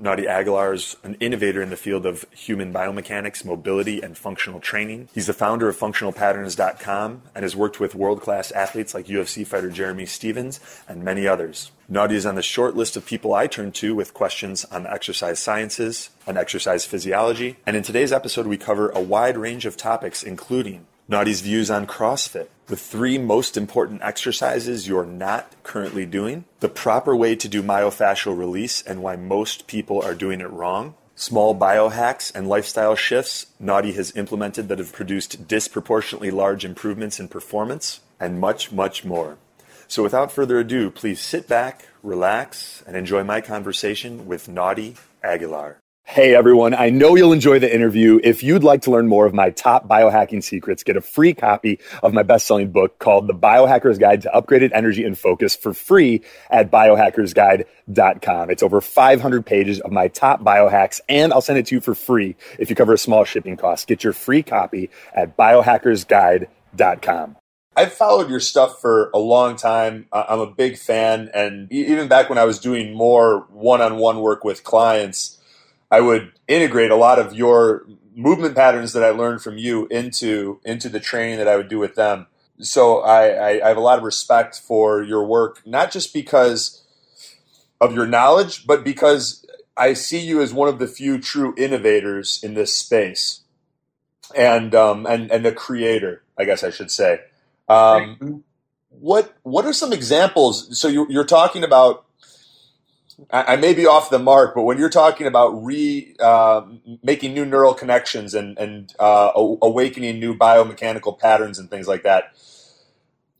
Naudi Aguilar is an innovator in the field of human biomechanics, mobility, and functional training. He's the founder of FunctionalPatterns.com and has worked with world class athletes like UFC fighter Jeremy Stephens and many others. Naudi is on the short list of people I turn to with questions on exercise sciences and exercise physiology. And in today's episode, we cover a wide range of topics, including Naudi's views on CrossFit, the three most important exercises you're not currently doing, the proper way to do myofascial release and why most people are doing it wrong, small biohacks and lifestyle shifts Naudi has implemented that have produced disproportionately large improvements in performance, and much, much more. So without further ado, please sit back, relax, and enjoy my conversation with Naudi Aguilar. Hey everyone, I know you'll enjoy the interview. If you'd like to learn more of my top biohacking secrets, get a free copy of my best-selling book called The Biohacker's Guide to Upgraded Energy and Focus for free at biohackersguide.com. It's over 500 pages of my top biohacks and I'll send it to you for free if you cover a small shipping cost. Get your free copy at biohackersguide.com. I've followed your stuff for a long time. I'm a big fan and even back when I was doing more one-on-one work with clients, I would integrate a lot of your movement patterns that I learned from you into into the training that I would do with them. So I, I, I have a lot of respect for your work, not just because of your knowledge, but because I see you as one of the few true innovators in this space, and um, and and the creator, I guess I should say. Um, what what are some examples? So you're, you're talking about I, may be off the mark, but when you're talking about re uh, making new neural connections and and uh, awakening new biomechanical patterns and things like that,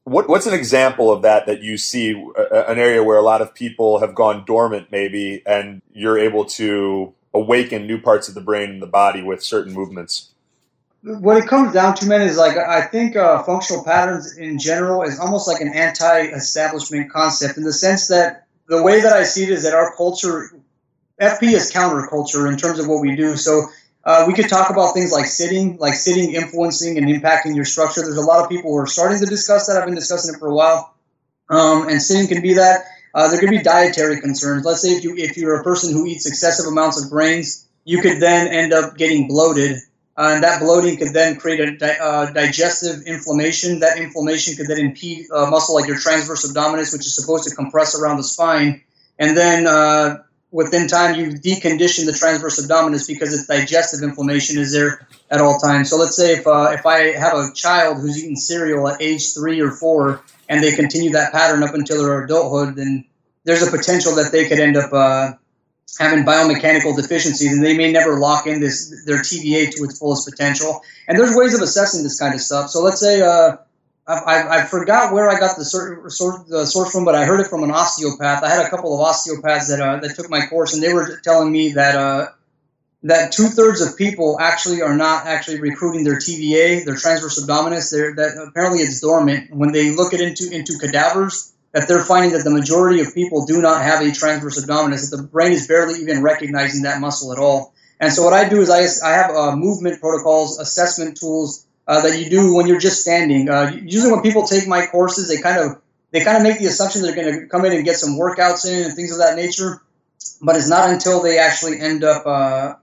what, what's an example of that that you see uh, an area where a lot of people have gone dormant, maybe, and you're able to awaken new parts of the brain and the body with certain movements? What it comes down to, man, is like I think uh, functional patterns in general is almost like an anti-establishment concept in the sense that the way that I see it is that our culture, FP is counterculture in terms of what we do. So uh, we could talk about things like sitting, like sitting influencing and impacting your structure. There's a lot of people who are starting to discuss that. I've been discussing it for a while, um, and sitting can be that. Uh, there could be dietary concerns. Let's say if you if you're a person who eats excessive amounts of grains, you could then end up getting bloated uh, and that bloating could then create a di- uh, digestive inflammation. That inflammation could then impede uh, muscle like your transverse abdominis, which is supposed to compress around the spine. And then uh, within time, you decondition the transverse abdominis because its digestive inflammation is there at all times. So let's say if, uh, if I have a child who's eating cereal at age three or four and they continue that pattern up until their adulthood, then there's a potential that they could end up uh, having biomechanical deficiencies and they may never lock in this their TVA to its fullest potential. And there's ways of assessing this kind of stuff. So let's say uh, I, I, forgot where I got the, source, from, but I heard it from an osteopath. I had a couple of osteopaths that uh, that took my course, and they were telling me that uh, that two thirds of people actually are not actually recruiting their TVA, their transverse abdominis. They're, that apparently it's dormant. When they look it into into cadavers, that they're finding that the majority of people do not have a transverse abdominis, that the brain is barely even recognizing that muscle at all. And so what I do is I, I have uh, movement protocols, assessment tools uh, that you do when you're just standing. Uh, usually when people take my courses, they kind of they kind of make the assumption they're going to come in and get some workouts in and things of that nature. But it's not until they actually end up uh,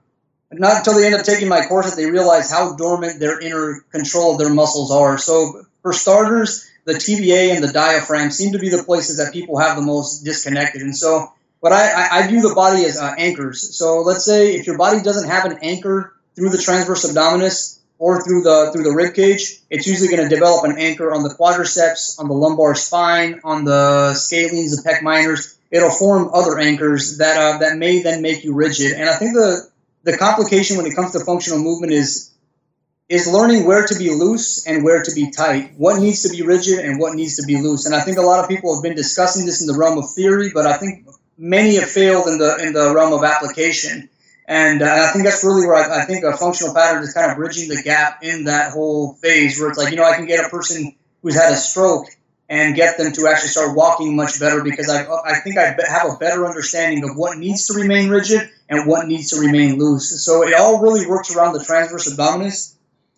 not until they end up taking my course that they realize how dormant their inner control of their muscles are. So for starters, the TVA and the diaphragm seem to be the places that people have the most disconnected. And so, but I, I, view the body as uh, anchors. So let's say if your body doesn't have an anchor through the transverse abdominis or through the through the rib cage, it's usually going to develop an anchor on the quadriceps, on the lumbar spine, on the scalenes, the pec minors. It'll form other anchors that uh, that may then make you rigid. And I think the the complication when it comes to functional movement is is learning where to be loose and where to be tight, what needs to be rigid and what needs to be loose. And I think a lot of people have been discussing this in the realm of theory, but I think many have failed in the in the realm of application. And uh, I think that's really where I, I think a functional pattern is kind of bridging the gap in that whole phase where it's like, you know, I can get a person who's had a stroke and get them to actually start walking much better because I, I think I have a better understanding of what needs to remain rigid and what needs to remain loose. So it all really works around the transverse abdominis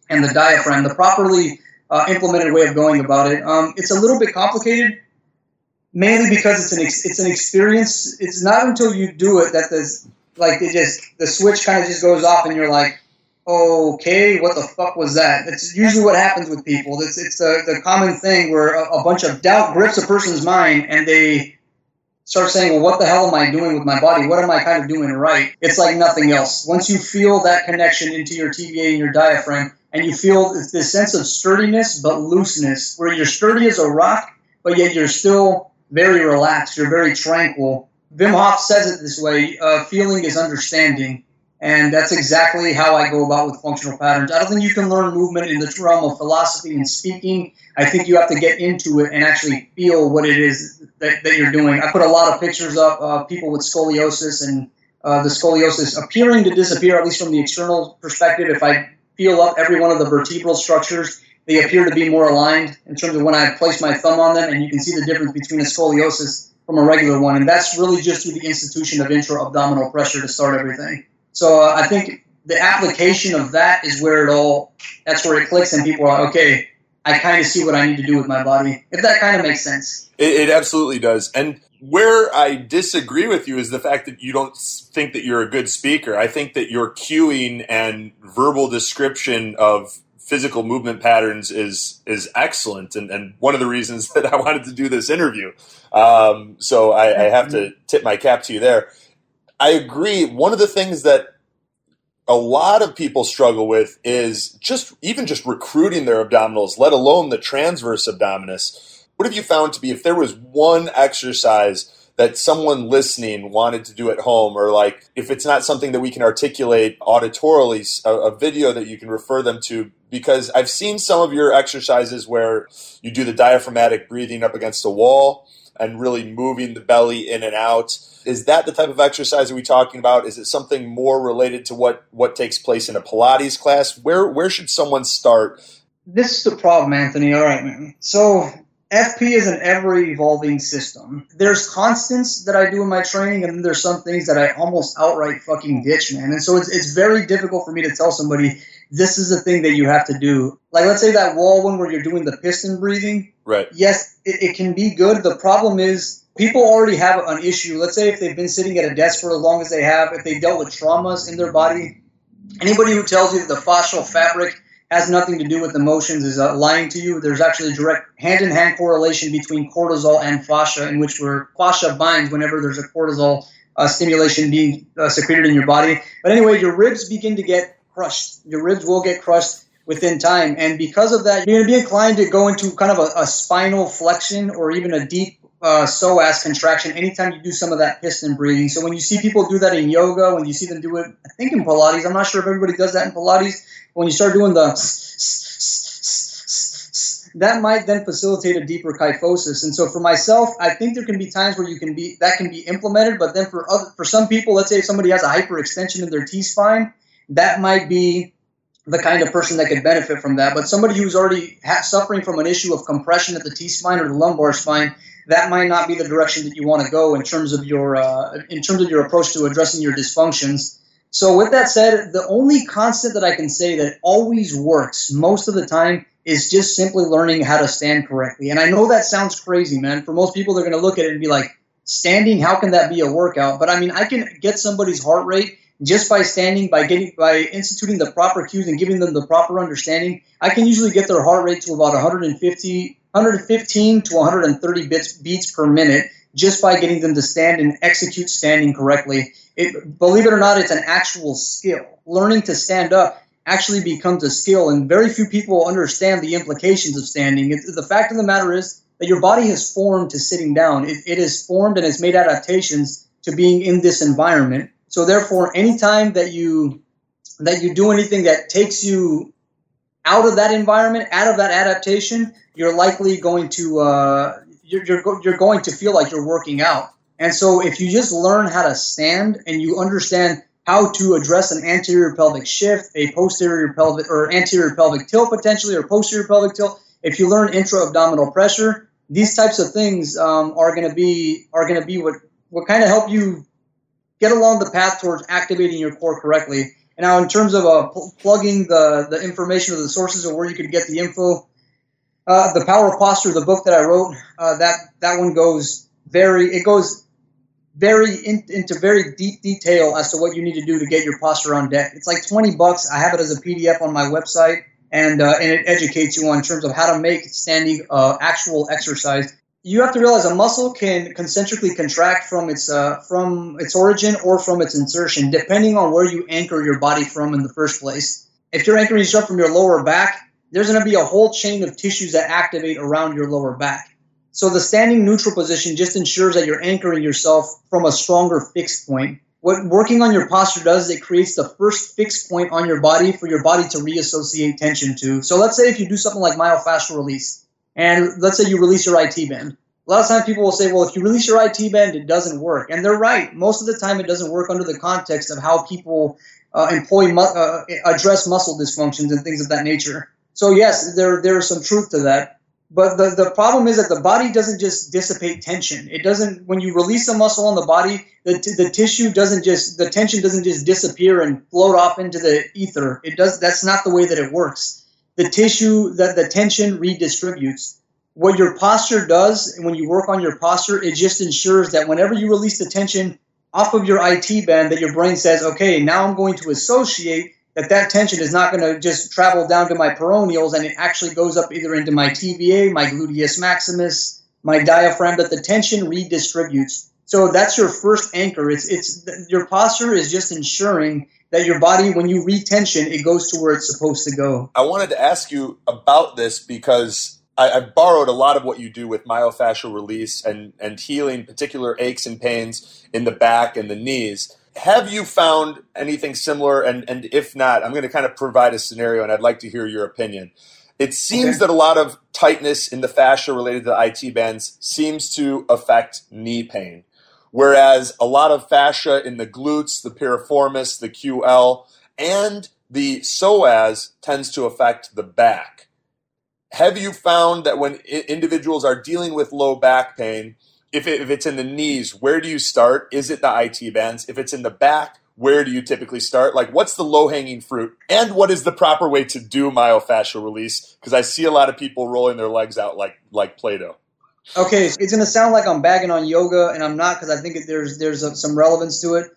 and the diaphragm, the properly uh, implemented way of going about it. Um, it's a little bit complicated, mainly because it's an ex- it's an experience. It's not until you do it that the like it just the switch kind of just goes off and you're like, okay, what the fuck was that? It's usually what happens with people. It's it's the, the common thing where a, a bunch of doubt grips a person's mind and they start saying, well, what the hell am I doing with my body? What am I kind of doing right? It's like nothing else. Once you feel that connection into your TVA and your diaphragm, and you feel this sense of sturdiness but looseness, where you're sturdy as a rock, but yet you're still very relaxed, you're very tranquil. Wim Hof says it this way uh, feeling is understanding. And that's exactly how I go about with functional patterns. I don't think you can learn movement in the realm of philosophy and speaking. I think you have to get into it and actually feel what it is that, that you're doing. I put a lot of pictures up of people with scoliosis and uh, the scoliosis appearing to disappear, at least from the external perspective. If I feel up every one of the vertebral structures, they appear to be more aligned in terms of when I place my thumb on them, and you can see the difference between a scoliosis from a regular one. And that's really just through the institution of intra-abdominal pressure to start everything. So uh, I think the application of that is where it all, that's where it clicks and people are, okay, I kind of see what I need to do with my body. If that kind of makes sense. It, it, absolutely does. And where I disagree with you is the fact that you don't think that you're a good speaker. I think that your cueing and verbal description of physical movement patterns is is excellent, and, and one of the reasons that I wanted to do this interview. Um, so I, I have to tip my cap to you there. I agree. One of the things that a lot of people struggle with is just even just recruiting their abdominals, let alone the transverse abdominis. What have you found to be if there was one exercise that someone listening wanted to do at home, or like if it's not something that we can articulate auditorily, a, a video that you can refer them to? Because I've seen some of your exercises where you do the diaphragmatic breathing up against a wall and really moving the belly in and out. Is that the type of exercise are we talking about? Is it something more related to what what takes place in a Pilates class? Where where should someone start? This is the problem, Anthony. All right, man. So FP is an ever evolving system. There's constants that I do in my training, and there's some things that I almost outright fucking ditch, man. And so it's, it's very difficult for me to tell somebody this is the thing that you have to do. Like, let's say that wall one where you're doing the piston breathing. Right. Yes, it, it can be good. The problem is people already have an issue. Let's say if they've been sitting at a desk for as long as they have, if they dealt with traumas in their body, anybody who tells you that the fascial fabric has nothing to do with emotions is uh, lying to you. There's actually a direct hand-in-hand correlation between cortisol and fascia, in which where fascia binds whenever there's a cortisol uh, stimulation being uh, secreted in your body. But anyway, your ribs begin to get crushed. Your ribs will get crushed within time, and because of that, you're going to be inclined to go into kind of a, a spinal flexion or even a deep uh, psoas contraction anytime you do some of that piston breathing. So when you see people do that in yoga, when you see them do it, I think in Pilates, I'm not sure if everybody does that in Pilates. When you start doing the that might then facilitate a deeper kyphosis. And so for myself, I think there can be times where you can be that can be implemented, but then for other for some people, let's say if somebody has a hyperextension in their T spine, that might be the kind of person that could benefit from that. But somebody who's already ha- suffering from an issue of compression at the T spine or the lumbar spine, that might not be the direction that you want to go in terms of your uh, in terms of your approach to addressing your dysfunctions. So with that said, the only constant that I can say that always works most of the time is just simply learning how to stand correctly. And I know that sounds crazy, man. For most people, they're going to look at it and be like, standing, how can that be a workout? But I mean, I can get somebody's heart rate just by standing, by getting, by instituting the proper cues and giving them the proper understanding. I can usually get their heart rate to about 150, 115 to 130 beats, beats per minute just by getting them to stand and execute standing correctly. It, believe it or not, it's an actual skill. Learning to stand up actually becomes a skill, and very few people understand the implications of standing. It, the fact of the matter is that your body has formed to sitting down. It, it is formed and has made adaptations to being in this environment. So therefore, anytime that you that you do anything that takes you out of that environment, out of that adaptation, you're likely going to uh, you're, you're, you're going to feel like you're working out. And so if you just learn how to stand and you understand how to address an anterior pelvic shift, a posterior pelvic or anterior pelvic tilt potentially, or posterior pelvic tilt. If you learn intra-abdominal pressure, these types of things um, are going to be are going to be what what kind of help you get along the path towards activating your core correctly. And now, in terms of uh, pl- plugging the the information of the sources or where you could get the info, uh, the Power of Posture, the book that I wrote, uh, that that one goes very it goes very in, into very deep detail as to what you need to do to get your posture on deck. It's like 20 bucks. I have it as a PDF on my website, and uh, and it educates you on terms of how to make standing uh, actual exercise. You have to realize a muscle can concentrically contract from its uh, from its origin or from its insertion, depending on where you anchor your body from in the first place. If you're anchoring yourself from your lower back, there's going to be a whole chain of tissues that activate around your lower back. So the standing neutral position just ensures that you're anchoring yourself from a stronger fixed point. What working on your posture does is it creates the first fixed point on your body for your body to reassociate tension to. So let's say if you do something like myofascial release, and let's say you release your IT band. A lot of times people will say, well, if you release your IT band, it doesn't work. And they're right. Most of the time, it doesn't work under the context of how people uh, employ, mu- uh, address muscle dysfunctions and things of that nature. So yes, there there is some truth to that. But the, the problem is that the body doesn't just dissipate tension. It doesn't, when you release a muscle on the body, the, t- the tissue doesn't just, the tension doesn't just disappear and float off into the ether. It does, that's not the way that it works. The tissue, that the tension redistributes. What your posture does, and when you work on your posture, it just ensures that whenever you release the tension off of your IT band, that your brain says, okay, now I'm going to associate that that tension is not going to just travel down to my peroneals and it actually goes up either into my TVA, my gluteus maximus, my diaphragm, that the tension redistributes. So that's your first anchor. It's it's your posture is just ensuring that your body, when you retension, it goes to where it's supposed to go. I wanted to ask you about this because I, have borrowed a lot of what you do with myofascial release and, and healing particular aches and pains in the back and the knees have you found anything similar? And, and if not, I'm going to kind of provide a scenario and I'd like to hear your opinion. It seems okay. that a lot of tightness in the fascia related to the IT bands seems to affect knee pain, whereas a lot of fascia in the glutes, the piriformis, the QL, and the psoas tends to affect the back. Have you found that when individuals are dealing with low back pain, if, it, if it's in the knees, where do you start? Is it the IT bands? If it's in the back, where do you typically start? Like, what's the low hanging fruit? And what is the proper way to do myofascial release? Because I see a lot of people rolling their legs out like like Play Doh. Okay, it's going to sound like I'm bagging on yoga, and I'm not because I think there's there's a, some relevance to it.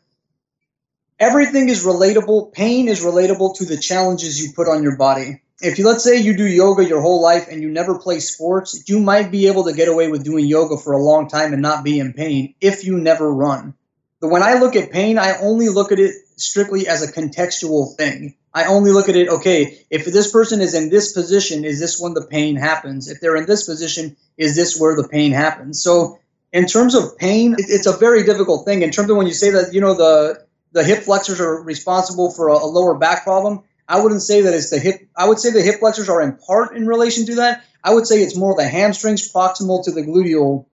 Everything is relatable. Pain is relatable to the challenges you put on your body if you let's say you do yoga your whole life and you never play sports, you might be able to get away with doing yoga for a long time and not be in pain if you never run. But when I look at pain, I only look at it strictly as a contextual thing. I only look at it, okay, if this person is in this position, is this when the pain happens? If they're in this position, is this where the pain happens? So in terms of pain, it's a very difficult thing. In terms of when you say that, you know, the the hip flexors are responsible for a, a lower back problem, I wouldn't say that it's the hip. I would say the hip flexors are in part in relation to that. I would say it's more the hamstrings proximal to the gluteal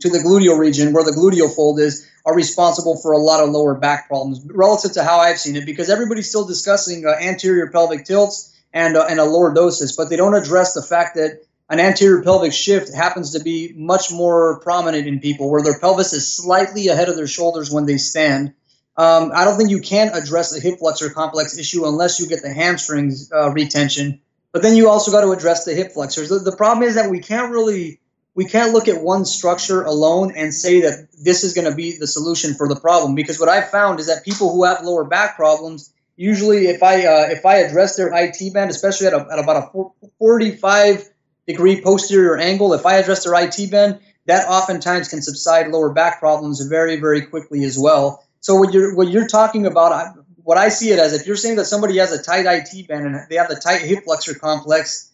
to the gluteal region where the gluteal fold is are responsible for a lot of lower back problems relative to how I've seen it because everybody's still discussing uh, anterior pelvic tilts and uh, and a lordosis, but they don't address the fact that an anterior pelvic shift happens to be much more prominent in people where their pelvis is slightly ahead of their shoulders when they stand um, I don't think you can address the hip flexor complex issue unless you get the hamstrings uh, retention. But then you also got to address the hip flexors. The, the problem is that we can't really we can't look at one structure alone and say that this is going to be the solution for the problem. Because what I've found is that people who have lower back problems usually, if I uh, if I address their IT band, especially at, a, at about a 45 degree posterior angle, if I address their IT band, that oftentimes can subside lower back problems very very quickly as well. So what you're what you're talking about, what I see it as, if you're saying that somebody has a tight IT band and they have the tight hip flexor complex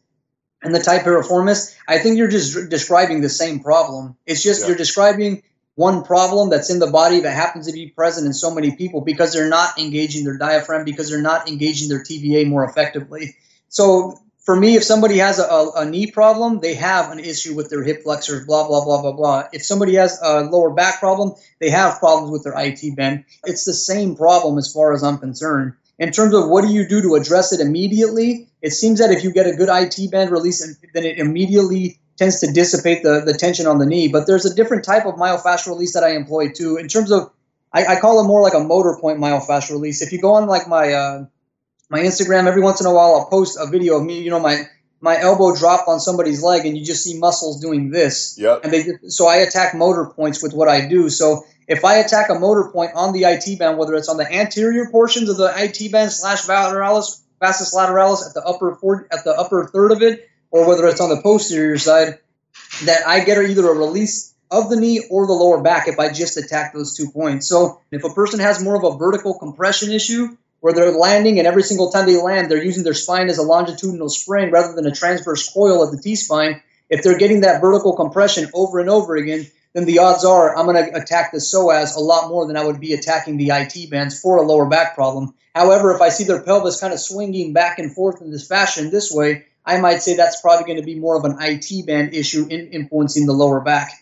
and the tight piriformis, I think you're just describing the same problem. It's just yeah. you're describing one problem that's in the body that happens to be present in so many people because they're not engaging their diaphragm because they're not engaging their TVA more effectively. So for me, if somebody has a, a, a, knee problem, they have an issue with their hip flexors, blah, blah, blah, blah, blah. If somebody has a lower back problem, they have problems with their IT band. It's the same problem as far as I'm concerned. In terms of what do you do to address it immediately, it seems that if you get a good IT band release, then it immediately tends to dissipate the, the tension on the knee. But there's a different type of myofascial release that I employ too. In terms of, I, I call it more like a motor point myofascial release. If you go on like my, uh, my Instagram, every once in a while I'll post a video of me, you know, my my elbow dropped on somebody's leg and you just see muscles doing this. Yep. And they so I attack motor points with what I do. So if I attack a motor point on the IT band, whether it's on the anterior portions of the IT band slash lateralis, vastus lateralis at the upper four, at the upper third of it, or whether it's on the posterior side, that I get either a release of the knee or the lower back if I just attack those two points. So if a person has more of a vertical compression issue, where they're landing and every single time they land, they're using their spine as a longitudinal spring rather than a transverse coil of the T spine. If they're getting that vertical compression over and over again, then the odds are I'm going to attack the psoas a lot more than I would be attacking the IT bands for a lower back problem. However, if I see their pelvis kind of swinging back and forth in this fashion this way, I might say that's probably going to be more of an IT band issue in influencing the lower back.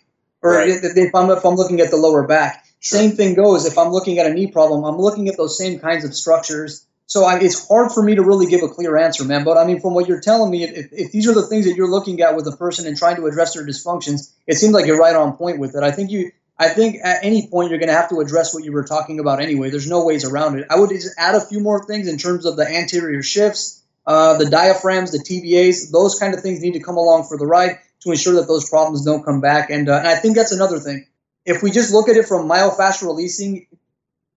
Or right. if, I'm, if I'm looking at the lower back. Sure. Same thing goes if I'm looking at a knee problem, I'm looking at those same kinds of structures. So I, it's hard for me to really give a clear answer, man. But I mean, from what you're telling me, if, if these are the things that you're looking at with a person and trying to address their dysfunctions, it seems like you're right on point with it. I think you, I think at any point you're going to have to address what you were talking about anyway. There's no ways around it. I would just add a few more things in terms of the anterior shifts, uh, the diaphragms, the TVAs. Those kind of things need to come along for the ride to ensure that those problems don't come back. And, uh, and I think that's another thing if we just look at it from myofascial releasing,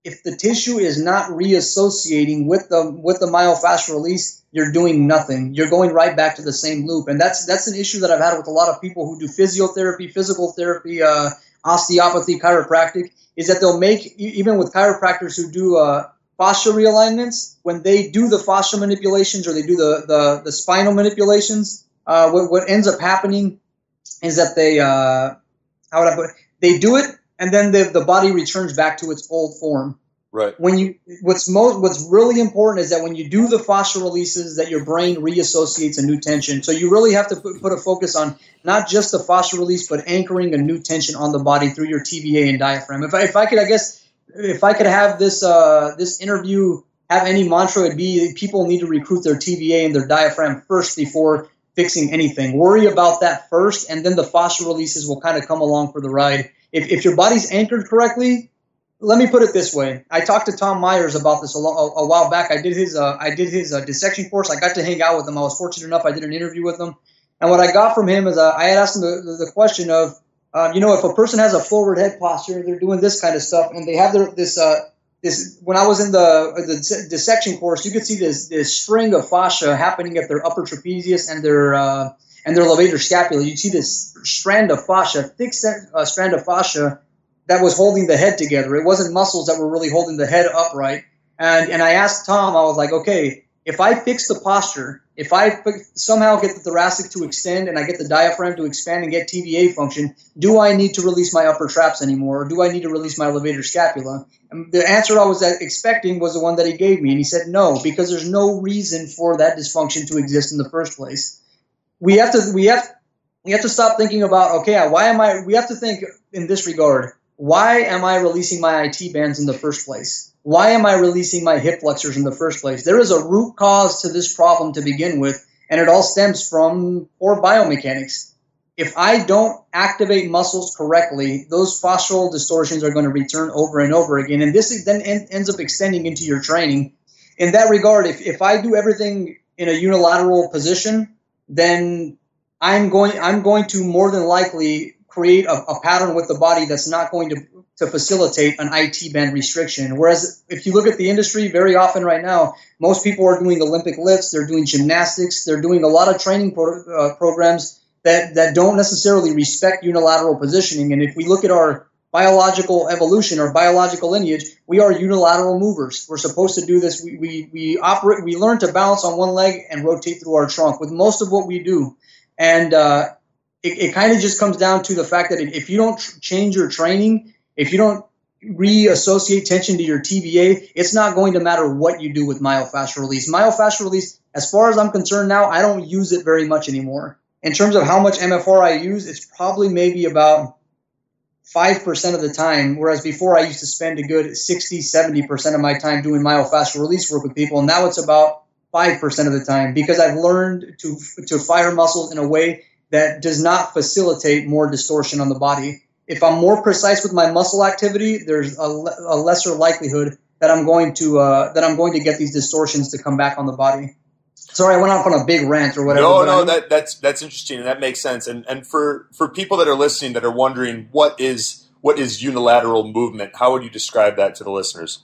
if the tissue is not reassociating with the with the myofascial release, you're doing nothing. You're going right back to the same loop, and that's that's an issue that I've had with a lot of people who do physiotherapy, physical therapy, uh, osteopathy, chiropractic. Is that they'll make even with chiropractors who do uh, fascia realignments when they do the fascia manipulations or they do the the, the spinal manipulations. Uh, what, what ends up happening is that they uh, how would I put it? They do it and then the, the body returns back to its old form. Right. When you what's most what's really important is that when you do the fascia releases, that your brain reassociates a new tension. So you really have to put, put a focus on not just the fascia release, but anchoring a new tension on the body through your TVA and diaphragm. If I, if I could, I guess, if I could have this uh, this interview have any mantra, it'd be people need to recruit their TVA and their diaphragm first before fixing anything. Worry about that first, and then the fascia releases will kind of come along for the ride. If, if your body's anchored correctly, let me put it this way. I talked to Tom Myers about this a, lo- a while back. I did his uh, I did his uh, dissection course. I got to hang out with him. I was fortunate enough. I did an interview with him, and what I got from him is uh, I had asked him the, the, question of, uh, you know, if a person has a forward head posture, they're doing this kind of stuff, and they have their this uh, this when I was in the the dissection course, you could see this this string of fascia happening at their upper trapezius and their uh, and their levator scapula. You see this strand of fascia, thick uh, strand of fascia that was holding the head together. It wasn't muscles that were really holding the head upright. And and I asked Tom, I was like, okay, if I fix the posture, if I somehow get the thoracic to extend and I get the diaphragm to expand and get TVA function, do I need to release my upper traps anymore, or do I need to release my levator scapula? And the answer I was expecting was the one that he gave me, and he said no, because there's no reason for that dysfunction to exist in the first place. We have to we have we have to stop thinking about okay, why am I? We have to think in this regard: why am I releasing my IT bands in the first place? Why am I releasing my hip flexors in the first place? There is a root cause to this problem to begin with, and it all stems from poor biomechanics. If I don't activate muscles correctly, those fascial distortions are going to return over and over again, and this then ends up extending into your training. In that regard, if, if I do everything in a unilateral position, then I'm going I'm going to more than likely create a, a pattern with the body that's not going to to facilitate an IT band restriction. Whereas if you look at the industry, very often right now, most people are doing Olympic lifts, they're doing gymnastics, they're doing a lot of training pro- uh, programs that, that don't necessarily respect unilateral positioning. And if we look at our biological evolution or biological lineage, we are unilateral movers. We're supposed to do this. We, we, we operate, we learn to balance on one leg and rotate through our trunk with most of what we do. And uh, it, it kind of just comes down to the fact that if you don't tr- change your training, if you don't reassociate tension to your TVA, it's not going to matter what you do with myofascial release. Myofascial release, as far as I'm concerned now, I don't use it very much anymore. In terms of how much MFR I use, it's probably maybe about 5% of the time, whereas before I used to spend a good 60, 70% of my time doing myofascial release work with people. And now it's about 5% of the time because I've learned to, to fire muscles in a way that does not facilitate more distortion on the body. If I'm more precise with my muscle activity, there's a, a lesser likelihood that I'm going to uh, that I'm going to get these distortions to come back on the body. Sorry, I went off on a big rant or whatever. No, no, that, that's that's interesting and that makes sense. And and for for people that are listening that are wondering what is what is unilateral movement, how would you describe that to the listeners?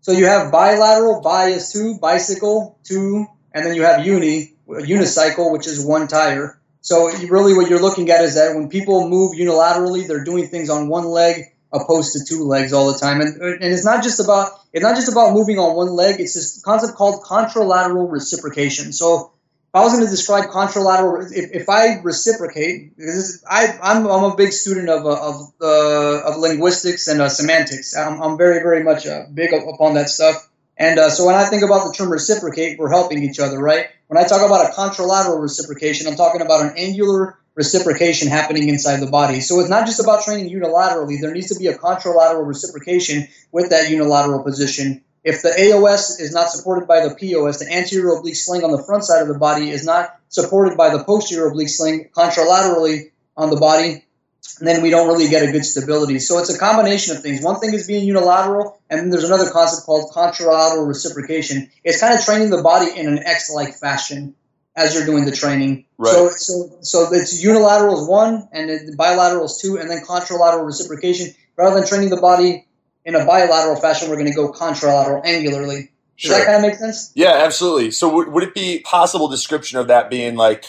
So you have bilateral, bi is two, bicycle two, and then you have uni, unicycle, which is one tire. So really, what you're looking at is that when people move unilaterally, they're doing things on one leg opposed to two legs all the time. And, and it's not just about it's not just about moving on one leg. It's this concept called contralateral reciprocation. So if I was going to describe contralateral, if, if I reciprocate, because I, I'm, I'm a big student of, uh, of, uh, of linguistics and uh, semantics. I'm, I'm very, very much uh, big upon that stuff. And uh, so when I think about the term reciprocate, we're helping each other, right? When I talk about a contralateral reciprocation, I'm talking about an angular reciprocation happening inside the body. So it's not just about training unilaterally. There needs to be a contralateral reciprocation with that unilateral position. If the AOS is not supported by the POS, the anterior oblique sling on the front side of the body is not supported by the posterior oblique sling contralaterally on the body, then we don't really get a good stability. So it's a combination of things. One thing is being unilateral, and then there's another concept called contralateral reciprocation. It's kind of training the body in an X-like fashion as you're doing the training. Right. So, so, so it's unilateral is one, and then bilateral is two, and then contralateral reciprocation. Rather than training the body in a bilateral fashion, we're going to go contralateral angularly. Does Sure. that kind of make sense? Yeah, absolutely. So would, would it be possible description of that being like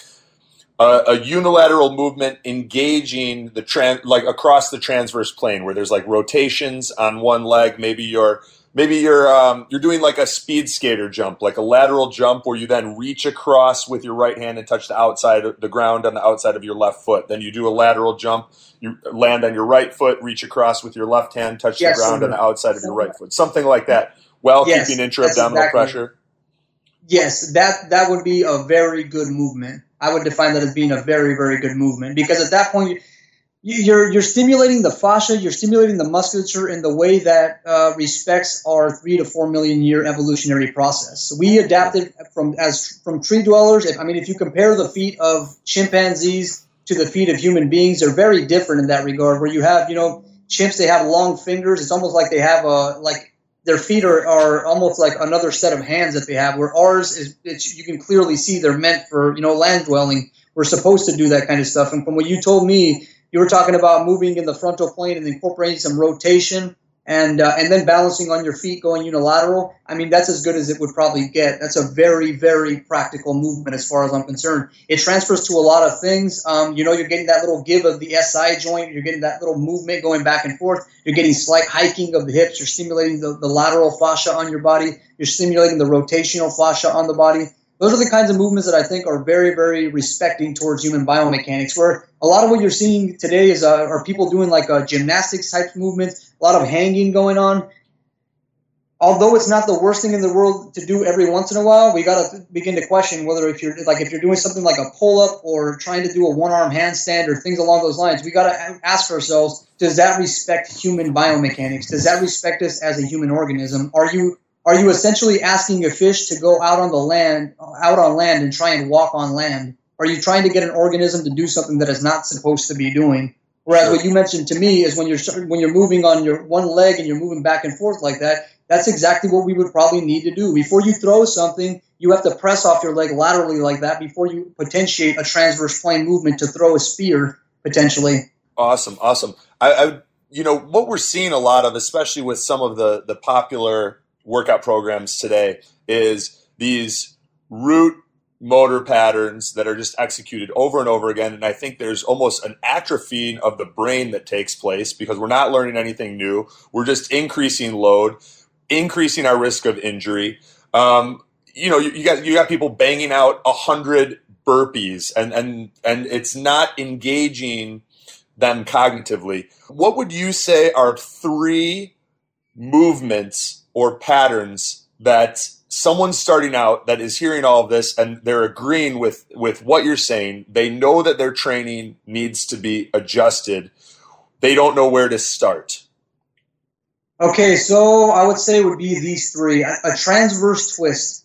a, a unilateral movement engaging the tran like across the transverse plane where there's like rotations on one leg, maybe you're maybe you're um, you're doing like a speed skater jump, like a lateral jump where you then reach across with your right hand and touch the outside of the ground on the outside of your left foot. Then you do a lateral jump, you land on your right foot, reach across with your left hand, touch Yes, the ground on the outside of your right foot. Something like that. While Yes, keeping intra-abdominal exactly- pressure. Yes, that that would be a very good movement. I would define that as being a very very good movement because at that point you- you're you're stimulating the fascia, you're stimulating the musculature in the way that uh, respects our three to four million year evolutionary process. We adapted from as from tree dwellers. I mean, if you compare the feet of chimpanzees to the feet of human beings, they're very different in that regard. Where you have you know chimps, they have long fingers. It's almost like they have a like their feet are, are almost like another set of hands that they have. Where ours is, it's, you can clearly see they're meant for you know land dwelling. We're supposed to do that kind of stuff. And from what you told me, you were talking about moving in the frontal plane and incorporating some rotation and uh, and then balancing on your feet going unilateral. I mean, that's as good as it would probably get. That's a very very practical movement as far as I'm concerned. It transfers to a lot of things. Um, you know, you're getting that little give of the SI joint. You're getting that little movement going back and forth. You're getting slight hiking of the hips. You're stimulating the, the lateral fascia on your body. You're stimulating the rotational fascia on the body. Those are the kinds of movements that I think are very, very respecting towards human biomechanics. Where a lot of what you're seeing today is uh, are people doing like uh, gymnastics type movements, a lot of hanging going on. Although it's not the worst thing in the world to do every once in a while, we got to begin to question whether if you're like if you're doing something like a pull up or trying to do a one arm handstand or things along those lines, we got to ask ourselves: Does that respect human biomechanics? Does that respect us as a human organism? Are you are you essentially asking a fish to go out on the land, out on land, and try and walk on land? Are you trying to get an organism to do something that is not supposed to be doing? Whereas what you mentioned to me is when you're when you're moving on your one leg and you're moving back and forth like that, that's exactly what we would probably need to do. Before you throw something, you have to press off your leg laterally like that before you potentiate a transverse plane movement to throw a spear potentially. Awesome, awesome. I, I, you know, what we're seeing a lot of, especially with some of the the popular workout programs today, is these root motor patterns that are just executed over and over again. And I think there's almost an atrophying of the brain that takes place because we're not learning anything new. We're just increasing load, increasing our risk of injury. Um, you know, you, you got you got people banging out a hundred burpees, and and and it's not engaging them cognitively. What would you say are three movements or patterns that someone starting out that is hearing all of this and they're agreeing with with what you're saying they know that their training needs to be adjusted they don't know where to start Okay, so I would say would be these three: a, a transverse twist.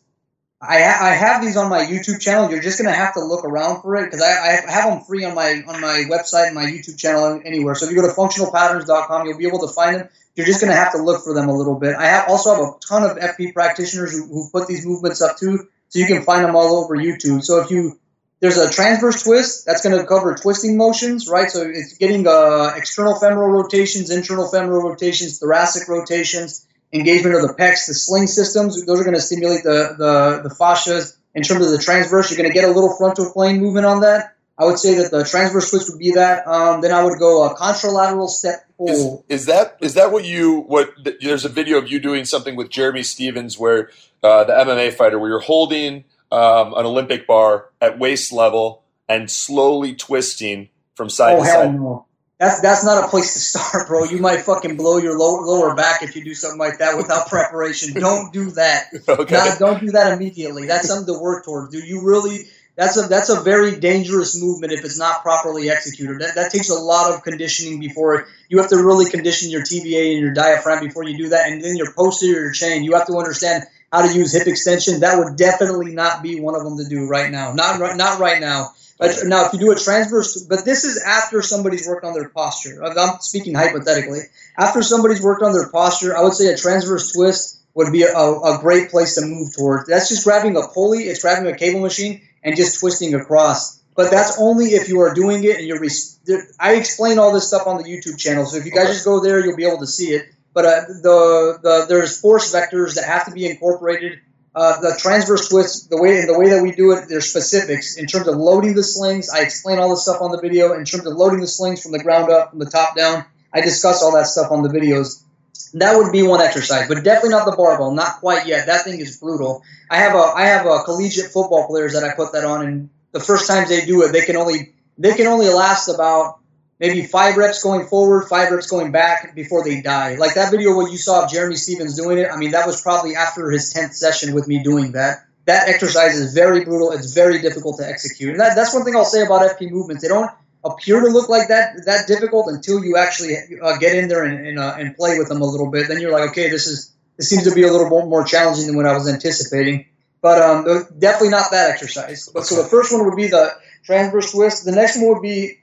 I, I have these on my YouTube channel. You're just gonna have to look around for it because I, I have them free on my on my website and my YouTube channel and anywhere. So if you go to functionalpatterns.com, you'll be able to find them. You're just gonna have to look for them a little bit. I have also have a ton of FP practitioners who, who put these movements up too, so you can find them all over YouTube. So if you there's a transverse twist that's going to cover twisting motions, right? So it's getting uh, external femoral rotations, internal femoral rotations, thoracic rotations, engagement of the pecs, the sling systems. Those are going to stimulate the, the, the fascias. In terms of the transverse, you're going to get a little frontal plane movement on that. I would say that the transverse twist would be that. Um, then I would go a contralateral step pull. is, is that is that what you what there's a video of you doing something with Jeremy Stephens where uh, the MMA fighter where you're holding um, an Olympic bar at waist level and slowly twisting from side oh to hell side. no. That's that's not a place to start, bro. You might fucking blow your lower, lower back if you do something like that without preparation. Don't do that. Okay. Not- don't do that immediately. That's something to work towards. Do you really? That's a that's a very dangerous movement if it's not properly executed. That, that takes a lot of conditioning before you have to really condition your TVA and your diaphragm before you do that, and then your posterior chain. You have to understand how to use hip extension. That would definitely not be one of them to do right now. Not right, not right now. But now, if you do a transverse, but this is after somebody's worked on their posture. I'm speaking hypothetically. After somebody's worked on their posture, I would say a transverse twist would be a, a great place to move towards. That's just grabbing a pulley, it's grabbing a cable machine, and just twisting across. But that's only if you are doing it and you're. There- I explain all this stuff on the YouTube channel, so if you guys just go there, you'll be able to see it. But uh, the, the there's force vectors that have to be incorporated. Uh, the transverse twist, the way the way that we do it, there's specifics in terms of loading the slings. I explain all this stuff on the video. In terms of loading the slings from the ground up, from the top down, I discuss all that stuff on the videos. That would be one exercise, but definitely not the barbell. Not quite yet. That thing is brutal. I have a I have a collegiate football players that I put that on, and the first times they do it, they can only they can only last about maybe five reps going forward, five reps going back before they die. Like that video where you saw of Jeremy Stephens doing it. I mean, that was probably after his tenth session with me doing that. That exercise is very brutal. It's very difficult to execute, and that, that's one thing I'll say about FP movements. They don't appear to look like that that difficult until you actually uh, get in there and and, uh, and play with them a little bit. Then you're like, okay, this is this seems to be a little more, more challenging than what I was anticipating. But um, definitely not that exercise. But so the first one would be the transverse twist. The next one would be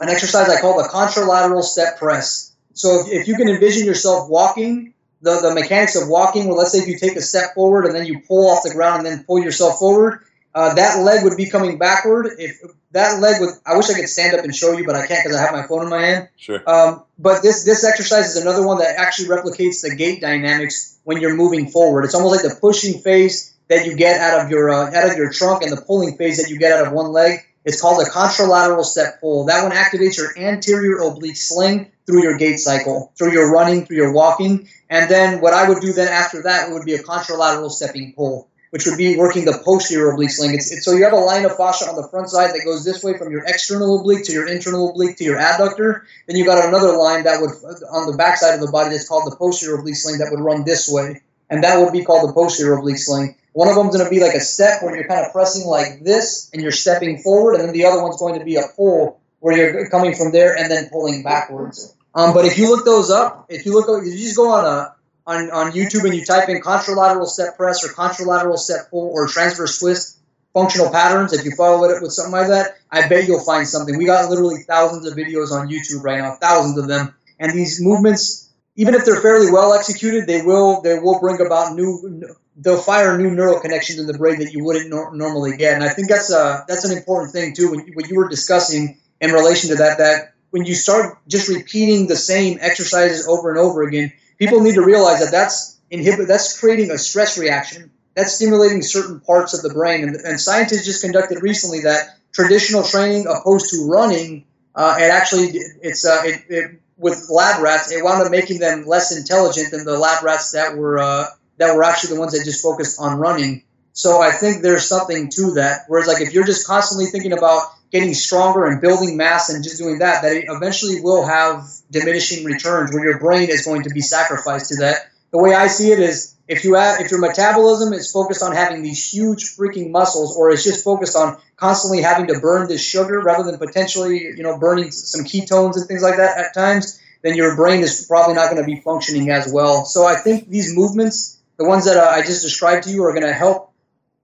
an exercise I call the contralateral step press. So if, if you can envision yourself walking, the, the mechanics of walking, well, let's say if you take a step forward and then you pull off the ground and then pull yourself forward, uh, that leg would be coming backward. If that leg would, I wish I could stand up and show you, but I can't because I have my phone in my hand. Sure. Um, but this this exercise is another one that actually replicates the gait dynamics when you're moving forward. It's almost like the pushing phase that you get out of your uh, out of your trunk and the pulling phase that you get out of one leg. It's called a contralateral step pull. That one activates your anterior oblique sling through your gait cycle, through your running, through your walking. And then what I would do then after that would be a contralateral stepping pull, which would be working the posterior oblique sling. It's, it's, so you have a line of fascia on the front side that goes this way from your external oblique to your internal oblique to your adductor. Then you've got another line that would on the back side of the body that's called the posterior oblique sling that would run this way, and that would be called the posterior oblique sling. One of them's going to be like a step where you're kind of pressing like this and you're stepping forward, and then the other one's going to be a pull where you're coming from there and then pulling backwards. Um, but if you look those up, if you look, if you just go on a on, on YouTube and you type in contralateral step press or contralateral step pull or transverse twist functional patterns, if you follow it with something like that, I bet you'll find something. We got literally thousands of videos on YouTube right now, thousands of them, and these movements, even if they're fairly well executed, they will they will bring about new they'll fire new neural connections in the brain that you wouldn't nor- normally get. And I think that's a that's an important thing too. When you, what you were discussing in relation to that, that when you start just repeating the same exercises over and over again, people need to realize that that's inhibit that's creating a stress reaction. That's stimulating certain parts of the brain. And, and scientists just conducted recently that traditional training opposed to running, uh, it actually it's uh, it, it with lab rats, it wound up making them less intelligent than the lab rats that were uh, that were actually the ones that just focused on running. So I think there's something to that. Whereas like if you're just constantly thinking about getting stronger and building mass and just doing that, that it eventually will have diminishing returns where your brain is going to be sacrificed to that. The way I see it is if you have, if your metabolism is focused on having these huge freaking muscles or it's just focused on constantly having to burn this sugar rather than potentially you know burning some ketones and things like that at times then your brain is probably not going to be functioning as well so i think these movements the ones that i just described to you are going to help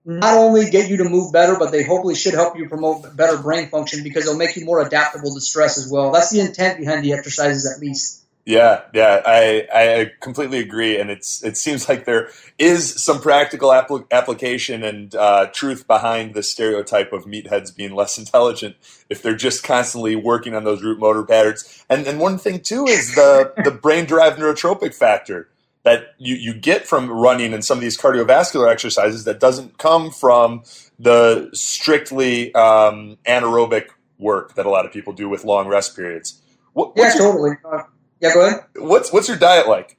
not only get you to move better but they hopefully should help you promote better brain function because they'll make you more adaptable to stress as well. That's the intent behind the exercises at least. Yeah, yeah, I I completely agree, and it's it seems like there is some practical apl- application and uh, truth behind the stereotype of meatheads being less intelligent if they're just constantly working on those root motor patterns. And and one thing too is the the brain derived neurotropic factor that you you get from running and some of these cardiovascular exercises that doesn't come from the strictly um, anaerobic work that a lot of people do with long rest periods. What, yeah, your, totally. Uh, yeah, go ahead. What's what's your diet like?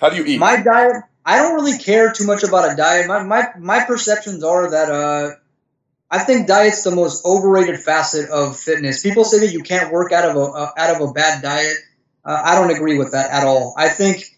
How do you eat? My diet. I don't really care too much about a diet. My my, my perceptions are that uh, I think diet's the most overrated facet of fitness. People say that you can't work out of a uh, out of a bad diet. Uh, I don't agree with that at all. I think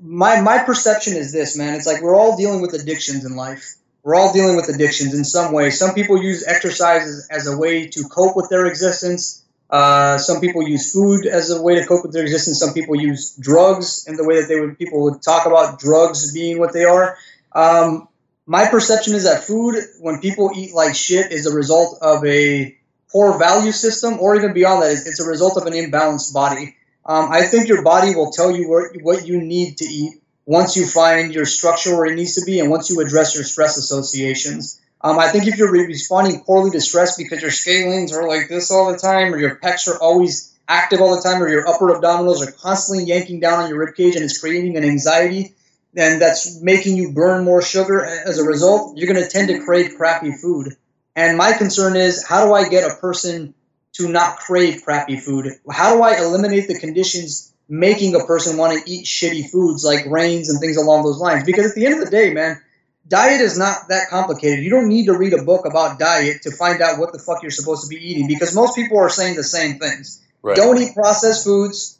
my my perception is this, man. It's like we're all dealing with addictions in life. We're all dealing with addictions in some way. Some people use exercise as, as a way to cope with their existence. Uh, some people use food as a way to cope with their existence. Some people use drugs in the way that they would people would talk about drugs being what they are. Um, my perception is that food, when people eat like shit, is a result of a poor value system, or even beyond that, it's a result of an imbalanced body. Um, I think your body will tell you what, what you need to eat once you find your structure where it needs to be, and once you address your stress associations. Um, I think if you're responding poorly to stress because your scalenes are like this all the time, or your pecs are always active all the time, or your upper abdominals are constantly yanking down on your ribcage and it's creating an anxiety, then that's making you burn more sugar. As a result, you're going to tend to crave crappy food. And my concern is how do I get a person to not crave crappy food? How do I eliminate the conditions making a person want to eat shitty foods like grains and things along those lines? Because at the end of the day, man, diet is not that complicated. You don't need to read a book about diet to find out what the fuck you're supposed to be eating because most people are saying the same things. Right. Don't eat processed foods.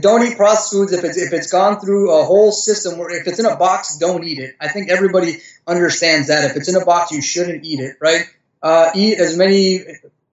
Don't eat processed foods if it's if it's gone through a whole system. Where if it's in a box, don't eat it. I think everybody understands that. If it's in a box, you shouldn't eat it. Right? Uh, eat as many.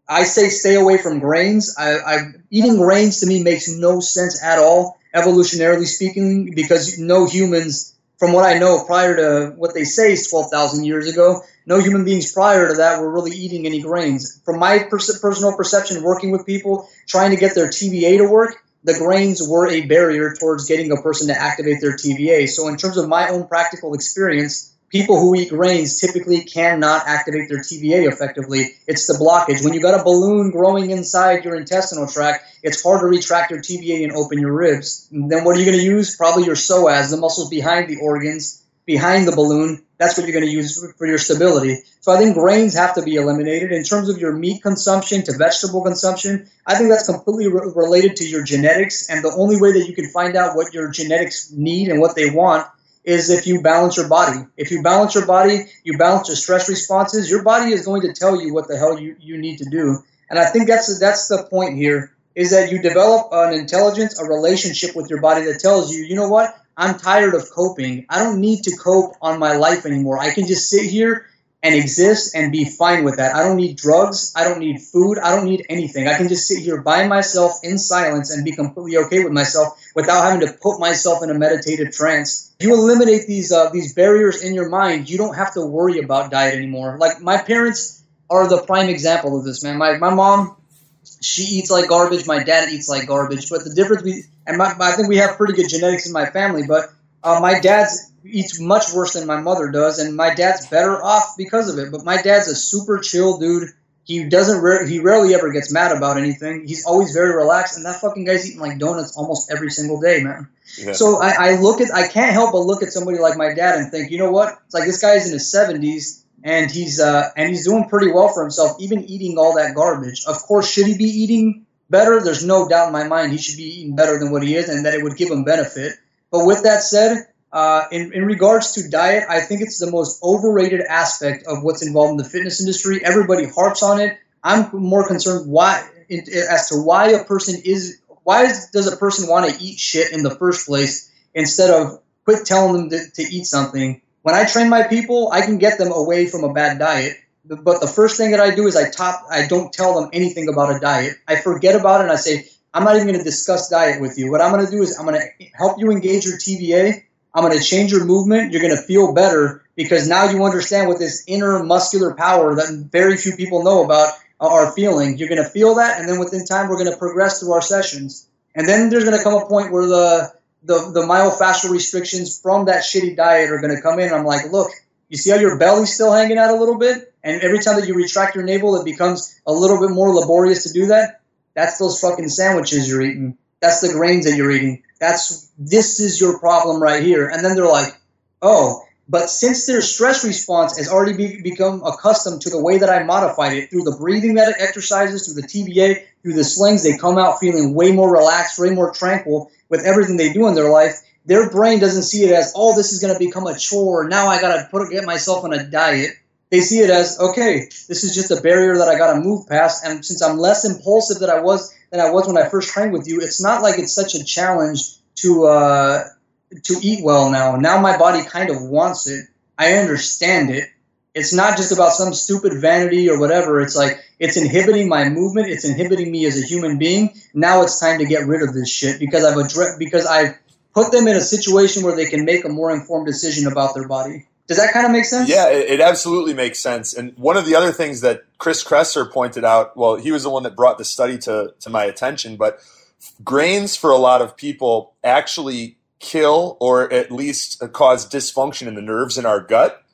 I say stay away from grains. I, I eating grains to me makes no sense at all, evolutionarily speaking, because no humans from what I know, prior to what they say is 12,000 years ago, no human beings prior to that were really eating any grains. From my pers- personal perception, working with people, trying to get their TVA to work, the grains were a barrier towards getting a person to activate their TVA. So, in terms of my own practical experience, people who eat grains typically cannot activate their TVA effectively. It's the blockage. When you've got a balloon growing inside your intestinal tract, it's hard to retract your TVA and open your ribs. And then what are you going to use? Probably your psoas, the muscles behind the organs, behind the balloon. That's what you're going to use for your stability. So I think grains have to be eliminated. In terms of your meat consumption to vegetable consumption, I think that's completely re- related to your genetics. And the only way that you can find out what your genetics need and what they want is if you balance your body. If you balance your body, you balance your stress responses, your body is going to tell you what the hell you, you need to do. And I think that's that's the point here is that you develop an intelligence, a relationship with your body that tells you, you know what? I'm tired of coping. I don't need to cope on my life anymore. I can just sit here and exist and be fine with that. I don't need drugs. I don't need food. I don't need anything. I can just sit here by myself in silence and be completely okay with myself without having to put myself in a meditative trance. You eliminate these uh, these barriers in your mind. You don't have to worry about diet anymore. Like my parents are the prime example of this, man. My my mom, she eats like garbage. My dad eats like garbage. But the difference, we and my, I think we have pretty good genetics in my family. But uh, my dad's eats much worse than my mother does, and my dad's better off because of it. But my dad's a super chill dude. He doesn't. Re- he rarely ever gets mad about anything. He's always very relaxed, and that fucking guy's eating like donuts almost every single day, man. Yeah. So I, I look at. I can't help but look at somebody like my dad and think, you know what? It's like this guy's in his seventies and he's uh, and he's doing pretty well for himself, even eating all that garbage. Of course, should he be eating better? There's no doubt in my mind he should be eating better than what he is, and that it would give him benefit. But with that said, uh, in, in regards to diet, I think it's the most overrated aspect of what's involved in the fitness industry. Everybody harps on it. I'm more concerned why as to why a person is why does a person want to eat shit in the first place instead of quit telling them to, to eat something. When I train my people, I can get them away from a bad diet. But the first thing that I do is I top I don't tell them anything about a diet. I forget about it and I say, I'm not even going to discuss diet with you. What I'm going to do is I'm going to help you engage your TVA. I'm going to change your movement. You're going to feel better because now you understand what this inner muscular power that very few people know about are feeling. You're going to feel that, and then within time, we're going to progress through our sessions. And then there's going to come a point where the the, the myofascial restrictions from that shitty diet are going to come in. I'm like, look, you see how your belly's still hanging out a little bit? And every time that you retract your navel, it becomes a little bit more laborious to do that. That's those fucking sandwiches you're eating. That's the grains that you're eating. That's this is your problem right here. And then they're like, oh, but since their stress response has already be, become accustomed to the way that I modified it through the breathing exercises, through the TVA, through the slings, they come out feeling way more relaxed, way more tranquil with everything they do in their life. Their brain doesn't see it as, oh, this is going to become a chore. Now I got to put get myself on a diet they see it as okay this is just a barrier that i got to move past and since i'm less impulsive than i was than i was when i first trained with you it's not like it's such a challenge to uh, to eat well now. Now my body kind of wants it. I understand it. It's not just about some stupid vanity or whatever. It's like it's inhibiting my movement. It's inhibiting me as a human being. Now it's time to get rid of this shit because i've addressed because i've put them in a situation where they can make a more informed decision about their body does that kind of make sense? Yeah, it, it, absolutely makes sense. And one of the other things that Chris Kresser pointed out, well, he was the one that brought the study to, to my attention, but grains for a lot of people actually kill or at least cause dysfunction in the nerves in our gut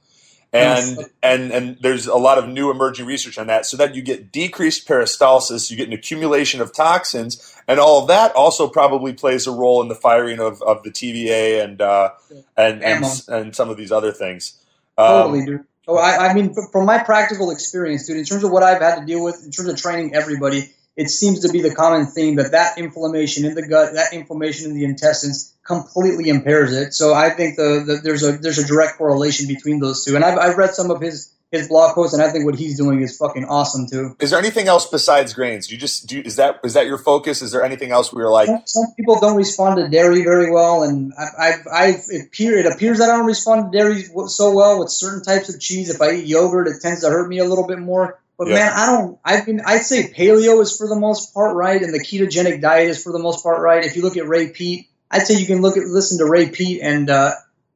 and and and there's a lot of new emerging research on that. So that you get decreased peristalsis you get an accumulation of toxins and all of that also probably plays a role in the firing of, of the TVA and uh, and, and and some of these other things. Um, totally dude. Oh I, I mean from my practical experience dude in terms of what I've had to deal with in terms of training everybody it seems to be the common theme that that inflammation in the gut that inflammation in the intestines completely impairs it. So I think the, the, there's a there's a direct correlation between those two. And I've, I've read some of his his blog posts, and I think what he's doing is fucking awesome too. Is there anything else besides grains? Do you just do is that is that your focus? Is there anything else we are like? Some, some people don't respond to dairy very well, and I, I, it, appear, it appears that I don't respond to dairy so well with certain types of cheese. If I eat yogurt, it tends to hurt me a little bit more. But yeah. man, I don't. I mean, I'd say paleo is for the most part right, and the ketogenic diet is for the most part right. If you look at Ray Peat, I'd say you can look at listen to Ray Peat, and uh,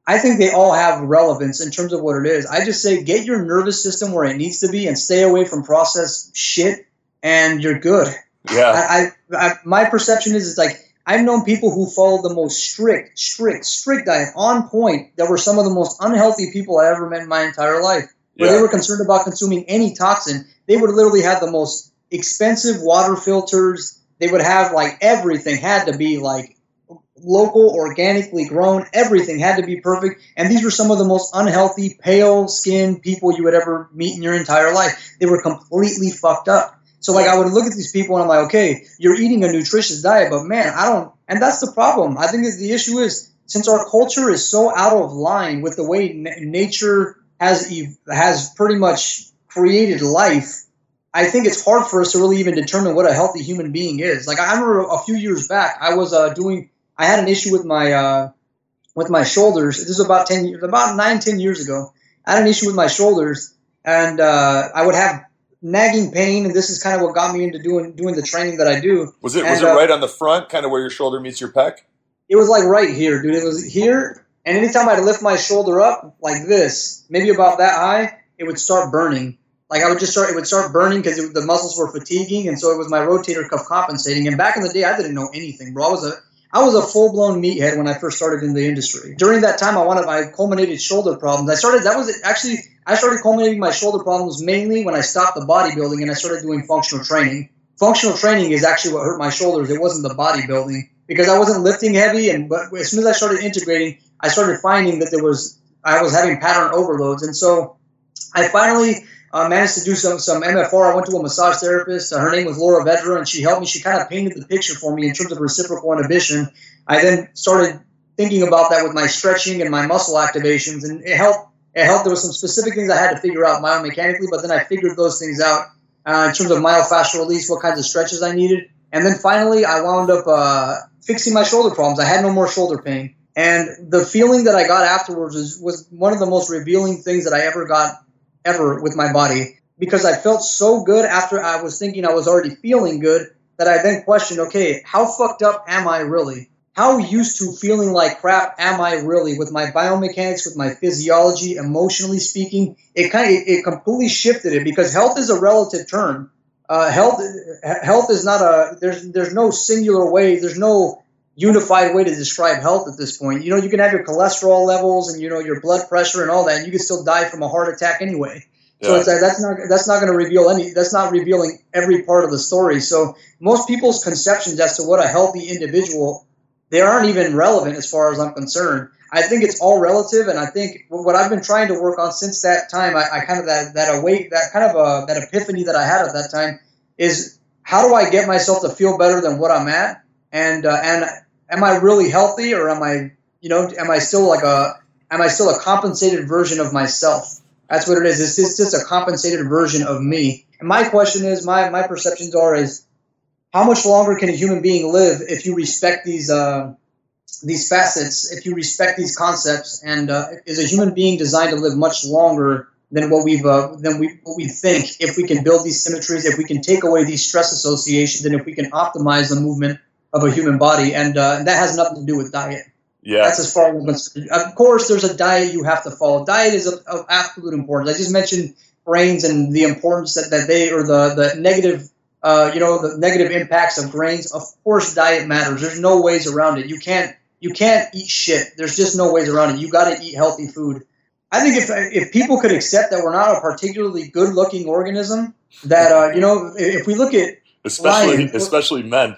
I think they all have relevance in terms of what it is. I just say get your nervous system where it needs to be, and stay away from processed shit, and you're good. Yeah. I, I, I my perception is it's like I've known people who followed the most strict, strict, strict diet on point that were some of the most unhealthy people I ever met in my entire life. Where yeah. they were concerned about consuming any toxin, they would literally have the most expensive water filters. They would have like everything had to be like local, organically grown. Everything had to be perfect. And these were some of the most unhealthy, pale skinned people you would ever meet in your entire life. They were completely fucked up. So, like, I would look at these people and I'm like, okay, you're eating a nutritious diet, but man, I don't. And that's the problem. I think the issue is since our culture is so out of line with the way n- nature has has pretty much created life. I think it's hard for us to really even determine what a healthy human being is. Like I remember a few years back, I was uh, doing I had an issue with my uh, with my shoulders. This was about ten years, about nine, ten years ago. I had an issue with my shoulders, and uh, I would have nagging pain, and this is kind of what got me into doing doing the training that I do. Was it and, was it uh, right on the front, kind of where your shoulder meets your pec? It was like right here, dude. It was here, and anytime I'd lift my shoulder up like this, maybe about that high, it would start burning. Like I would just start, it would start burning because the muscles were fatiguing, and so it was my rotator cuff compensating. And back in the day, I didn't know anything, bro. I was a I was a full blown meathead when I first started in the industry. During that time, I wanted my culminated shoulder problems. I started that was actually I started culminating my shoulder problems mainly when I stopped the bodybuilding and I started doing functional training. Functional training is actually what hurt my shoulders. It wasn't the bodybuilding because I wasn't lifting heavy. And but as soon as I started integrating, I started finding that there was I was having pattern overloads, and so I finally uh, managed to do some some MFR. I went to a massage therapist. Uh, her name was Laura Vedra, and she helped me. She kind of painted the picture for me in terms of reciprocal inhibition. I then started thinking about that with my stretching and my muscle activations, and it helped. It helped. There were some specific things I had to figure out biomechanically, but then I figured those things out. uh, in terms of myofascial release, what kinds of stretches I needed. And then finally, I wound up uh, fixing my shoulder problems. I had no more shoulder pain. And the feeling that I got afterwards was, was one of the most revealing things that I ever got ever with my body because I felt so good after I was thinking I was already feeling good that I then questioned, okay, how fucked up am I really? How used to feeling like crap am I really with my biomechanics, with my physiology, emotionally speaking? It kind of it completely shifted it because health is a relative term. Uh, health health is not a there's there's no singular way. There's no unified way to describe health at this point. You know, you can have your cholesterol levels and you know your blood pressure and all that, and you can still die from a heart attack anyway. So it's, uh, that's not that's not going to reveal any. That's not revealing every part of the story. So most people's conceptions as to what a healthy individual, they aren't even relevant as far as I'm concerned. I think it's all relative, and I think what I've been trying to work on since that time, I, I kind of that that awake that kind of a that epiphany that I had at that time is how do I get myself to feel better than what I'm at, and uh, and am I really healthy or am I, you know, am I still like a, am I still a compensated version of myself? That's what it is. It's, it's just a compensated version of me. And my question is, my, my perceptions are is, how much longer can a human being live if you respect these, uh, these facets, if you respect these concepts, and uh, is a human being designed to live much longer than what we've uh, than we what we think if we can build these symmetries, if we can take away these stress associations, and if we can optimize the movement of a human body, and uh, that has nothing to do with diet. Yeah, that's as far as of course there's a diet you have to follow. Diet is of, of absolute importance. I just mentioned grains and the importance that, that they or the the negative. Uh, you know the negative impacts of grains. Of course, diet matters. There's no ways around it. You can't you can't eat shit. There's just no ways around it. You got to eat healthy food. I think if if people could accept that we're not a particularly good looking organism, that uh, you know, if we look at especially lions, especially men,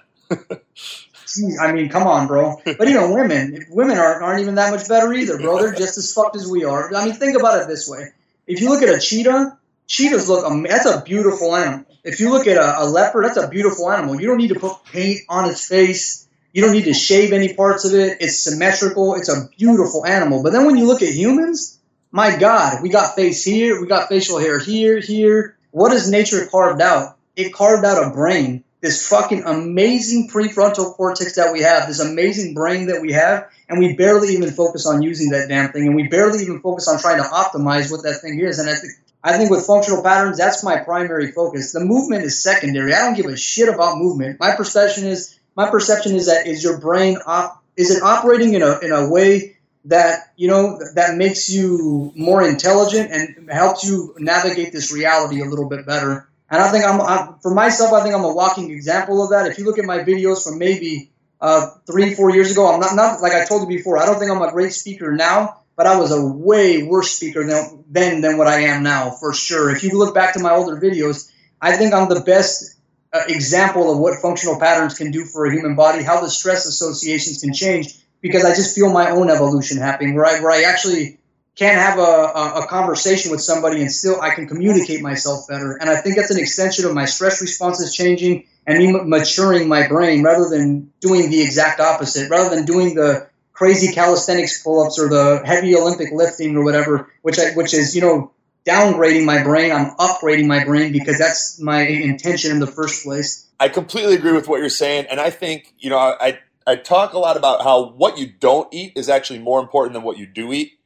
I mean, come on, bro. But even women, women aren't, aren't even that much better either, bro. They're just as fucked as we are. I mean, think about it this way: if you look at a cheetah, cheetahs look that's a beautiful animal. If you look at a, a leopard, that's a beautiful animal. You don't need to put paint on its face. You don't need to shave any parts of it. It's symmetrical. It's a beautiful animal. But then when you look at humans, my God, we got face here, we got facial hair here, here. What has nature carved out? It carved out a brain this fucking amazing prefrontal cortex that we have, this amazing brain that we have, and we barely even focus on using that damn thing, and we barely even focus on trying to optimize what that thing is. And I think I think with functional patterns, that's my primary focus. The movement is secondary. I don't give a shit about movement. My perception is my perception is that is your brain op, is it operating in a in a way that you know that makes you more intelligent and helps you navigate this reality a little bit better and I think I'm, I'm, for myself, I think I'm a walking example of that. If you look at my videos from maybe uh, three, four years ago, I'm not, not like I told you before. I don't think I'm a great speaker now, but I was a way worse speaker than then than what I am now, for sure. If you look back to my older videos, I think I'm the best uh, example of what functional patterns can do for a human body, how the stress associations can change, because I just feel my own evolution happening, where I, where I actually can have a, a, a, conversation with somebody and still I can communicate myself better. And I think that's an extension of my stress responses changing and me maturing my brain rather than doing the exact opposite, rather than doing the crazy calisthenics pull-ups or the heavy Olympic lifting or whatever, which I, which is you know downgrading my brain. I'm upgrading my brain because that's my intention in the first place. I completely agree with what you're saying, and I think you know I I talk a lot about how what you don't eat is actually more important than what you do eat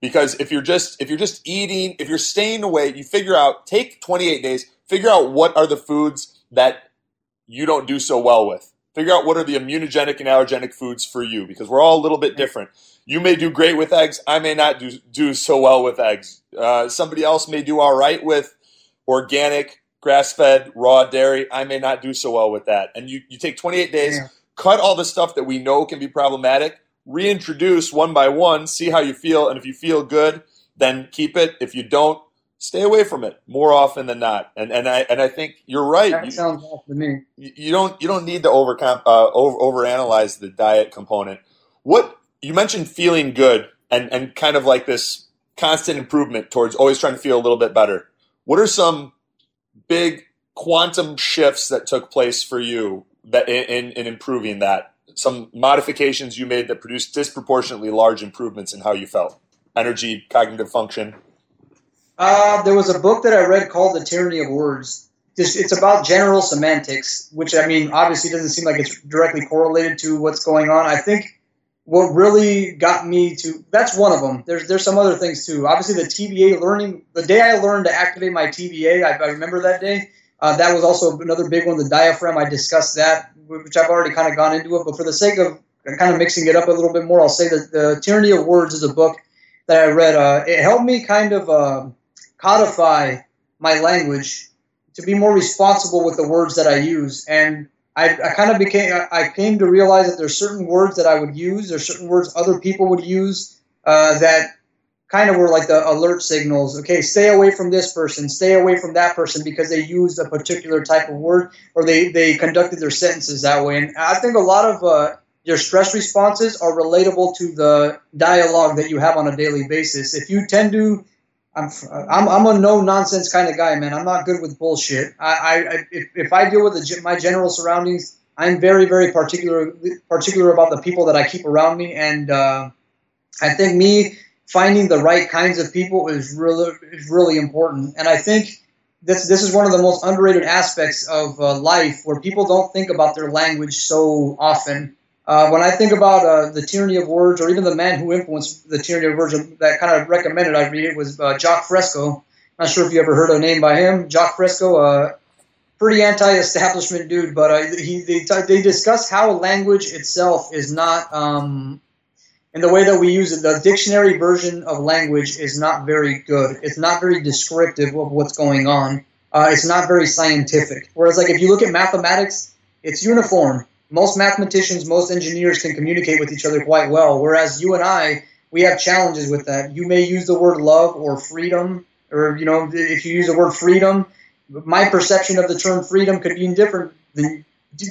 because if you're just if you're just eating if you're staying away you figure out take 28 days figure out what are the foods that you don't do so well with. Figure out what are the immunogenic and allergenic foods for you because we're all a little bit different. You may do great with eggs i may not do, do so well with eggs. Uh, somebody else may do all right with organic grass-fed raw dairy i may not do so well with that. And you, you take 28 days yeah. cut all the stuff that we know can be problematic reintroduce one by one, see how you feel, and if you feel good, then keep it. If you don't, stay away from it more often than not. And and I and I think you're right. That you, sounds awesome to me. You don't you don't need to over uh, over overanalyze the diet component. What you mentioned feeling good and and kind of like this constant improvement towards always trying to feel a little bit better. What are some big quantum shifts that took place for you that in, in improving that some modifications you made that produced disproportionately large improvements in how you felt energy cognitive function uh, there was a book that i read called the tyranny of words it's about general semantics, which I mean, obviously doesn't seem like it's directly correlated to what's going on. I think what really got me to that's one of them. There's there's some other things too. Obviously, the TVA learning. The day I learned to activate my TVA, I, I remember that day. Uh, that was also another big one. The diaphragm. I discussed that, which I've already kind of gone into it. But for the sake of kind of mixing it up a little bit more, I'll say that the Tyranny of Words is a book that I read. Uh, it helped me kind of uh, codify my language to be more responsible with the words that I use. And I, I kind of became, I came to realize that there's certain words that I would use, there's certain words other people would use uh, that kind of were like the alert signals. Okay, stay away from this person, stay away from that person because they used a particular type of word or they, they conducted their sentences that way. And I think a lot of uh, your stress responses are relatable to the dialogue that you have on a daily basis. If you tend to I'm, I'm, I'm a no nonsense kind of guy, man. I'm not good with bullshit. I, I if, if I deal with the, my general surroundings, I'm very, very particular particular about the people that I keep around me, and uh, I think me finding the right kinds of people is really is really important. And I think this this is one of the most underrated aspects of uh, life, where people don't think about their language so often. Uh, when I think about uh, the tyranny of words, or even the man who influenced the tyranny of words that kind of recommended I read it was uh, Jacques Fresco. Not sure if you ever heard a name by him. Jacques Fresco, uh, pretty anti-establishment dude, but uh, he they, they discuss how language itself is not, um, in the way that we use it, the dictionary version of language is not very good. It's not very descriptive of what's going on. Uh, it's not very scientific. Whereas, like if you look at mathematics, it's uniform most mathematicians, most engineers can communicate with each other quite well. Whereas you and I, we have challenges with that. You may use the word love or freedom, or you know, if you use the word freedom, my perception of the term freedom could be different than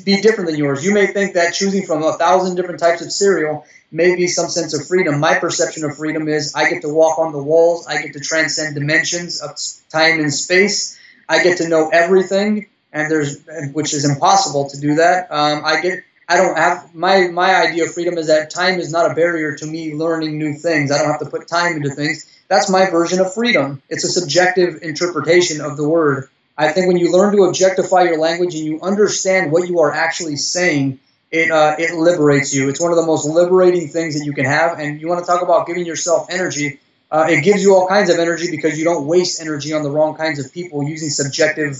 be different than yours. You may think that choosing from a thousand different types of cereal may be some sense of freedom. My perception of freedom is I get to walk on the walls, I get to transcend dimensions of time and space, I get to know everything, and there's which is impossible to do that. Um, I get I don't have my my idea of freedom is that time is not a barrier to me learning new things. I don't have to put time into things. That's my version of freedom. It's a subjective interpretation of the word. I think when you learn to objectify your language and you understand what you are actually saying, it uh, it liberates you. It's one of the most liberating things that you can have. And you want to talk about giving yourself energy. Uh, it gives you all kinds of energy because you don't waste energy on the wrong kinds of people using subjective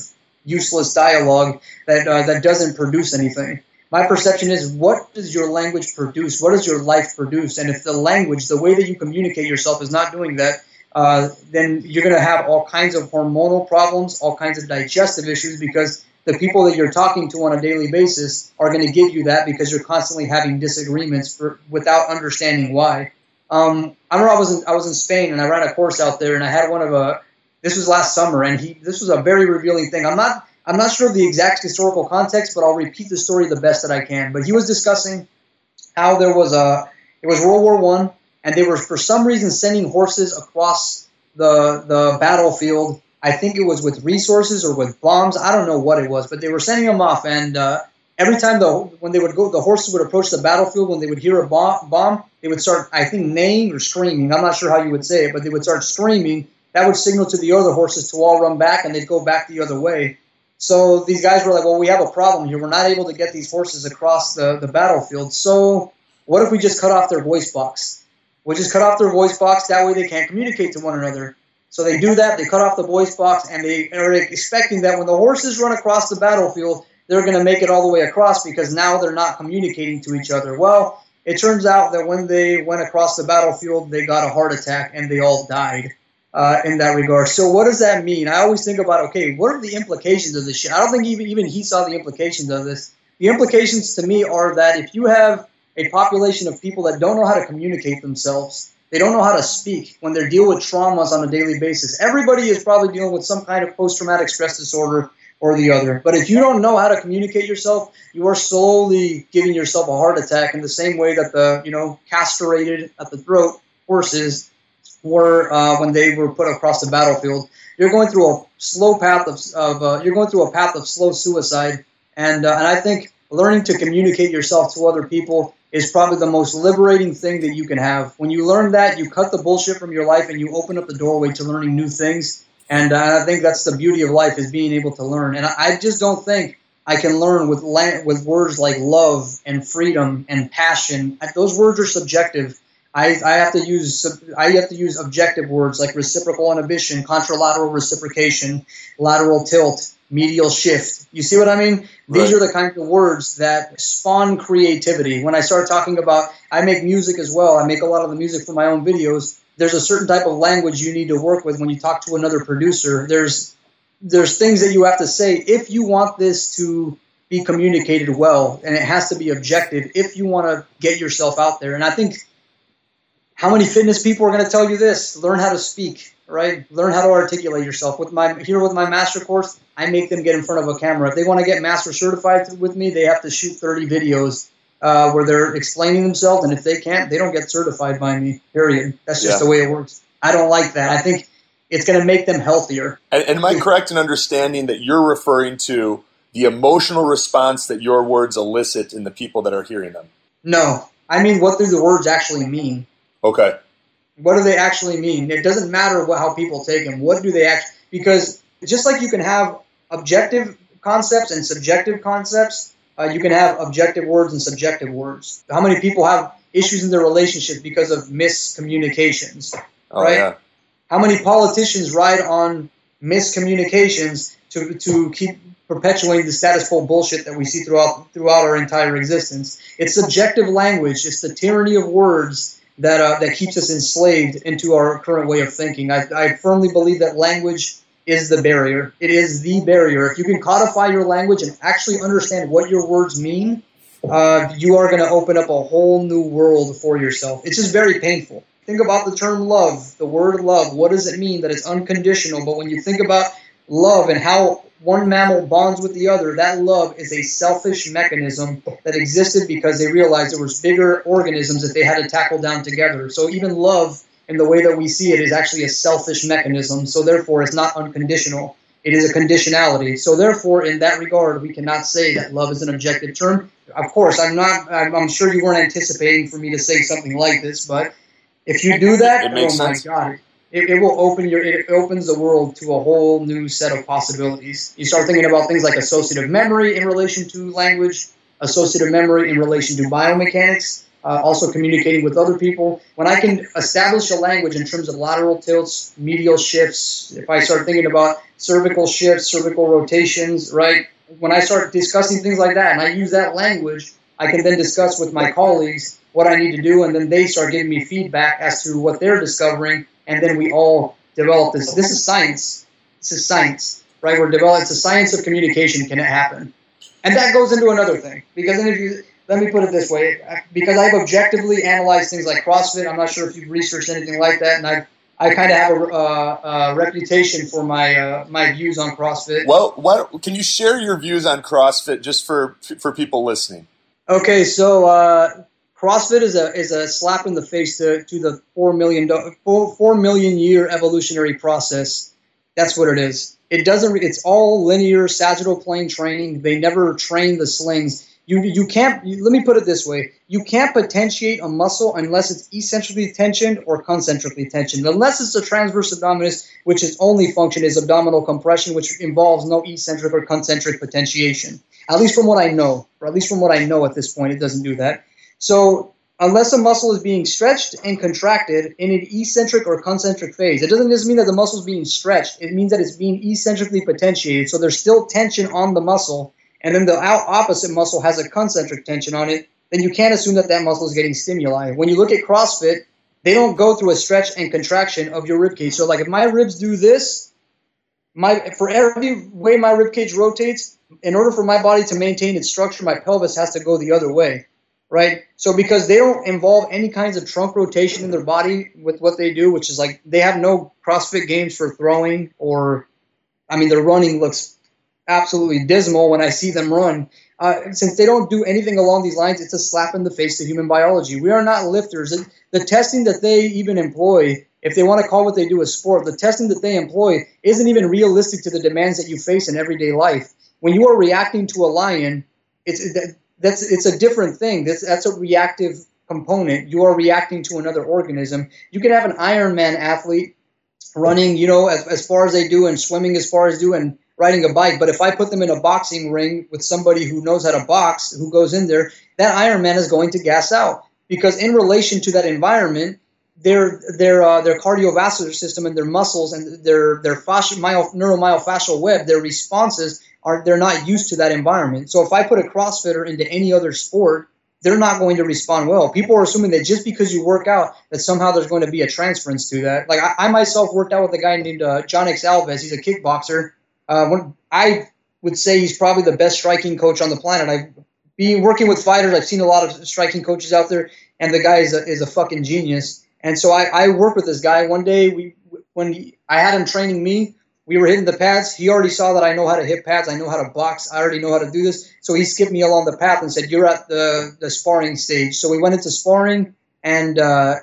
useless dialogue that uh, that doesn't produce anything. My perception is, what does your language produce? What does your life produce? And if the language, the way that you communicate yourself, is not doing that, uh, then you're going to have all kinds of hormonal problems, all kinds of digestive issues, because the people that you're talking to on a daily basis are going to give you that because you're constantly having disagreements for, without understanding why. Um, I remember I was in, I was in Spain and I ran a course out there and I had one of a this was last summer, and he this was a very revealing thing. I'm not I'm not sure of the exact historical context, but I'll repeat the story the best that I can. But he was discussing how there was a it was World War One, and they were for some reason sending horses across the the battlefield. I think it was with resources or with bombs. I don't know what it was, but they were sending them off. And uh, every time the when they would go, the horses would approach the battlefield. When they would hear a bomb, bomb, they would start, I think, neighing or screaming. I'm not sure how you would say it, but they would start screaming that would signal to the other horses to all run back and they'd go back the other way. So these guys were like, well, we have a problem here. We're not able to get these horses across the, the battlefield. So what if we just cut off their voice box? We just cut off their voice box. That way they can't communicate to one another. So they do that. They cut off the voice box and they are expecting that when the horses run across the battlefield, they're going to make it all the way across because now they're not communicating to each other. Well, it turns out that when they went across the battlefield, they got a heart attack and they all died uh, in that regard. So what does that mean? I always think about okay, what are the implications of this shit? I don't think even even he saw the implications of this. The implications to me are that if you have a population of people that don't know how to communicate themselves, they don't know how to speak when they deal with traumas on a daily basis. Everybody is probably dealing with some kind of post-traumatic stress disorder or the other. But if you don't know how to communicate yourself, you are slowly giving yourself a heart attack in the same way that the you know castrated at the throat horses were uh, when they were put across the battlefield. You're going through a slow path of, of uh, you're going through a path of slow suicide, and uh, and I think learning to communicate yourself to other people is probably the most liberating thing that you can have. When you learn that, you cut the bullshit from your life and you open up the doorway to learning new things. And uh, I think that's the beauty of life is being able to learn. And I, just don't think I can learn with with words like love and freedom and passion. Those words are subjective. I, I have to use I have to use objective words like reciprocal inhibition, contralateral reciprocation, lateral tilt, medial shift. You see what I mean? These Right. are the kinds of words that spawn creativity. When I start talking about, I make music as well. I make a lot of the music for my own videos. There's a certain type of language you need to work with when you talk to another producer. There's there's things that you have to say if you want this to be communicated well, and it has to be objective if you want to get yourself out there. And I think how many fitness people are going to tell you this? Learn how to speak, right? Learn how to articulate yourself. With my here with my master course, I make them get in front of a camera. If they want to get master certified with me, they have to shoot 30 videos uh, where they're explaining themselves, and if they can't, they don't get certified by me. Period. That's just Yeah. the way it works. I don't like that. I think it's going to make them healthier. And, and am I correct in understanding that you're referring to the emotional response that your words elicit in the people that are hearing them? No, I mean what do the words actually mean? Okay. What do they actually mean? It doesn't matter what, how people take them. What do they actually? Because just like you can have objective concepts and subjective concepts, uh, you can have objective words and subjective words. How many people have issues in their relationship because of miscommunications? Oh, Right. yeah. How many politicians ride on miscommunications to, to keep perpetuating the status quo bullshit that we see throughout throughout our entire existence? It's subjective language. It's the tyranny of words that uh, that keeps us enslaved into our current way of thinking. I, I firmly believe that language is the barrier. It is the barrier. If you can codify your language and actually understand what your words mean, uh, you are going to open up a whole new world for yourself. It's just very painful. Think about the term love, the word love. What does it mean that it's unconditional? But when you think about love and how one mammal bonds with the other, that love is a selfish mechanism that existed because they realized there was bigger organisms that they had to tackle down together. So even love, in the way that we see it, is actually a selfish mechanism. So therefore, it's not unconditional. It is a conditionality. So therefore, in that regard, we cannot say that love is an objective term. Of course, I'm not. I'm, I'm sure you weren't anticipating for me to say something like this, but if you do that, oh my sense. god, it, it will open your. It opens the world to a whole new set of possibilities. You start thinking about things like associative memory in relation to language, associative memory in relation to biomechanics, uh, also communicating with other people. When I can establish a language in terms of lateral tilts, medial shifts, if I start thinking about cervical shifts, cervical rotations, right? When I start discussing things like that and I use that language, I can then discuss with my colleagues what I need to do, and then they start giving me feedback as to what they're discovering, and then we all develop this. This is science. This is science, right? We're developing. It's a science of communication. Can it happen? And that goes into another thing because then if you let me put it this way, because I've objectively analyzed things like CrossFit. I'm not sure if you've researched anything like that, and I I kind of have a, uh, a reputation for my uh, my views on CrossFit. Well, what can you share your views on CrossFit just for for people listening? Okay, so uh, CrossFit is a is a slap in the face to, to the four million four, four million year evolutionary process. That's what it is. It doesn't. It's all linear sagittal plane training. They never train the slings. You you can't. Let me put it this way: you can't potentiate a muscle unless it's eccentrically tensioned or concentrically tensioned. Unless it's a transverse abdominis, which its only function is abdominal compression, which involves no eccentric or concentric potentiation. At least from what I know, or at least from what I know at this point, it doesn't do that. So unless a muscle is being stretched and contracted in an eccentric or concentric phase, it doesn't just mean that the muscle is being stretched. It means that it's being eccentrically potentiated. So there's still tension on the muscle, and then the opposite muscle has a concentric tension on it. Then you can't assume that that muscle is getting stimuli. When you look at CrossFit, they don't go through a stretch and contraction of your rib cage. So like if my ribs do this, my for every way my rib cage rotates, in order for my body to maintain its structure, my pelvis has to go the other way right? So because they don't involve any kinds of trunk rotation in their body with what they do, which is like they have no CrossFit games for throwing or, I mean, their running looks absolutely dismal when I see them run. Uh, since they don't do anything along these lines, it's a slap in the face to human biology. We are not lifters. The testing that they even employ, if they want to call what they do a sport, the testing that they employ isn't even realistic to the demands that you face in everyday life. When you are reacting to a lion, it's that's it's a different thing. That's that's a reactive component. You are reacting to another organism. You can have an Ironman athlete running, you know, as, as far as they do, and swimming as far as do, and riding a bike. But if I put them in a boxing ring with somebody who knows how to box, who goes in there, that Ironman is going to gas out because in relation to that environment, their their uh, their cardiovascular system and their muscles and their their fascia, myo, neuromyofascial web, their responses are they're not used to that environment. So if I put a CrossFitter into any other sport, they're not going to respond well. People are assuming that just because you work out, that somehow there's going to be a transference to that. Like I, I myself worked out with a guy named uh, John X Alves. He's a kickboxer. Uh, when I would say he's probably the best striking coach on the planet. I being working with fighters, I've seen a lot of striking coaches out there, and the guy is a, is a fucking genius. And so I, I worked with this guy. One day, we when he, I had him training me, we were hitting the pads. He already saw that I know how to hit pads. I know how to box. I already know how to do this. So he skipped me along the path and said, "You're at the the sparring stage." So we went into sparring, and uh,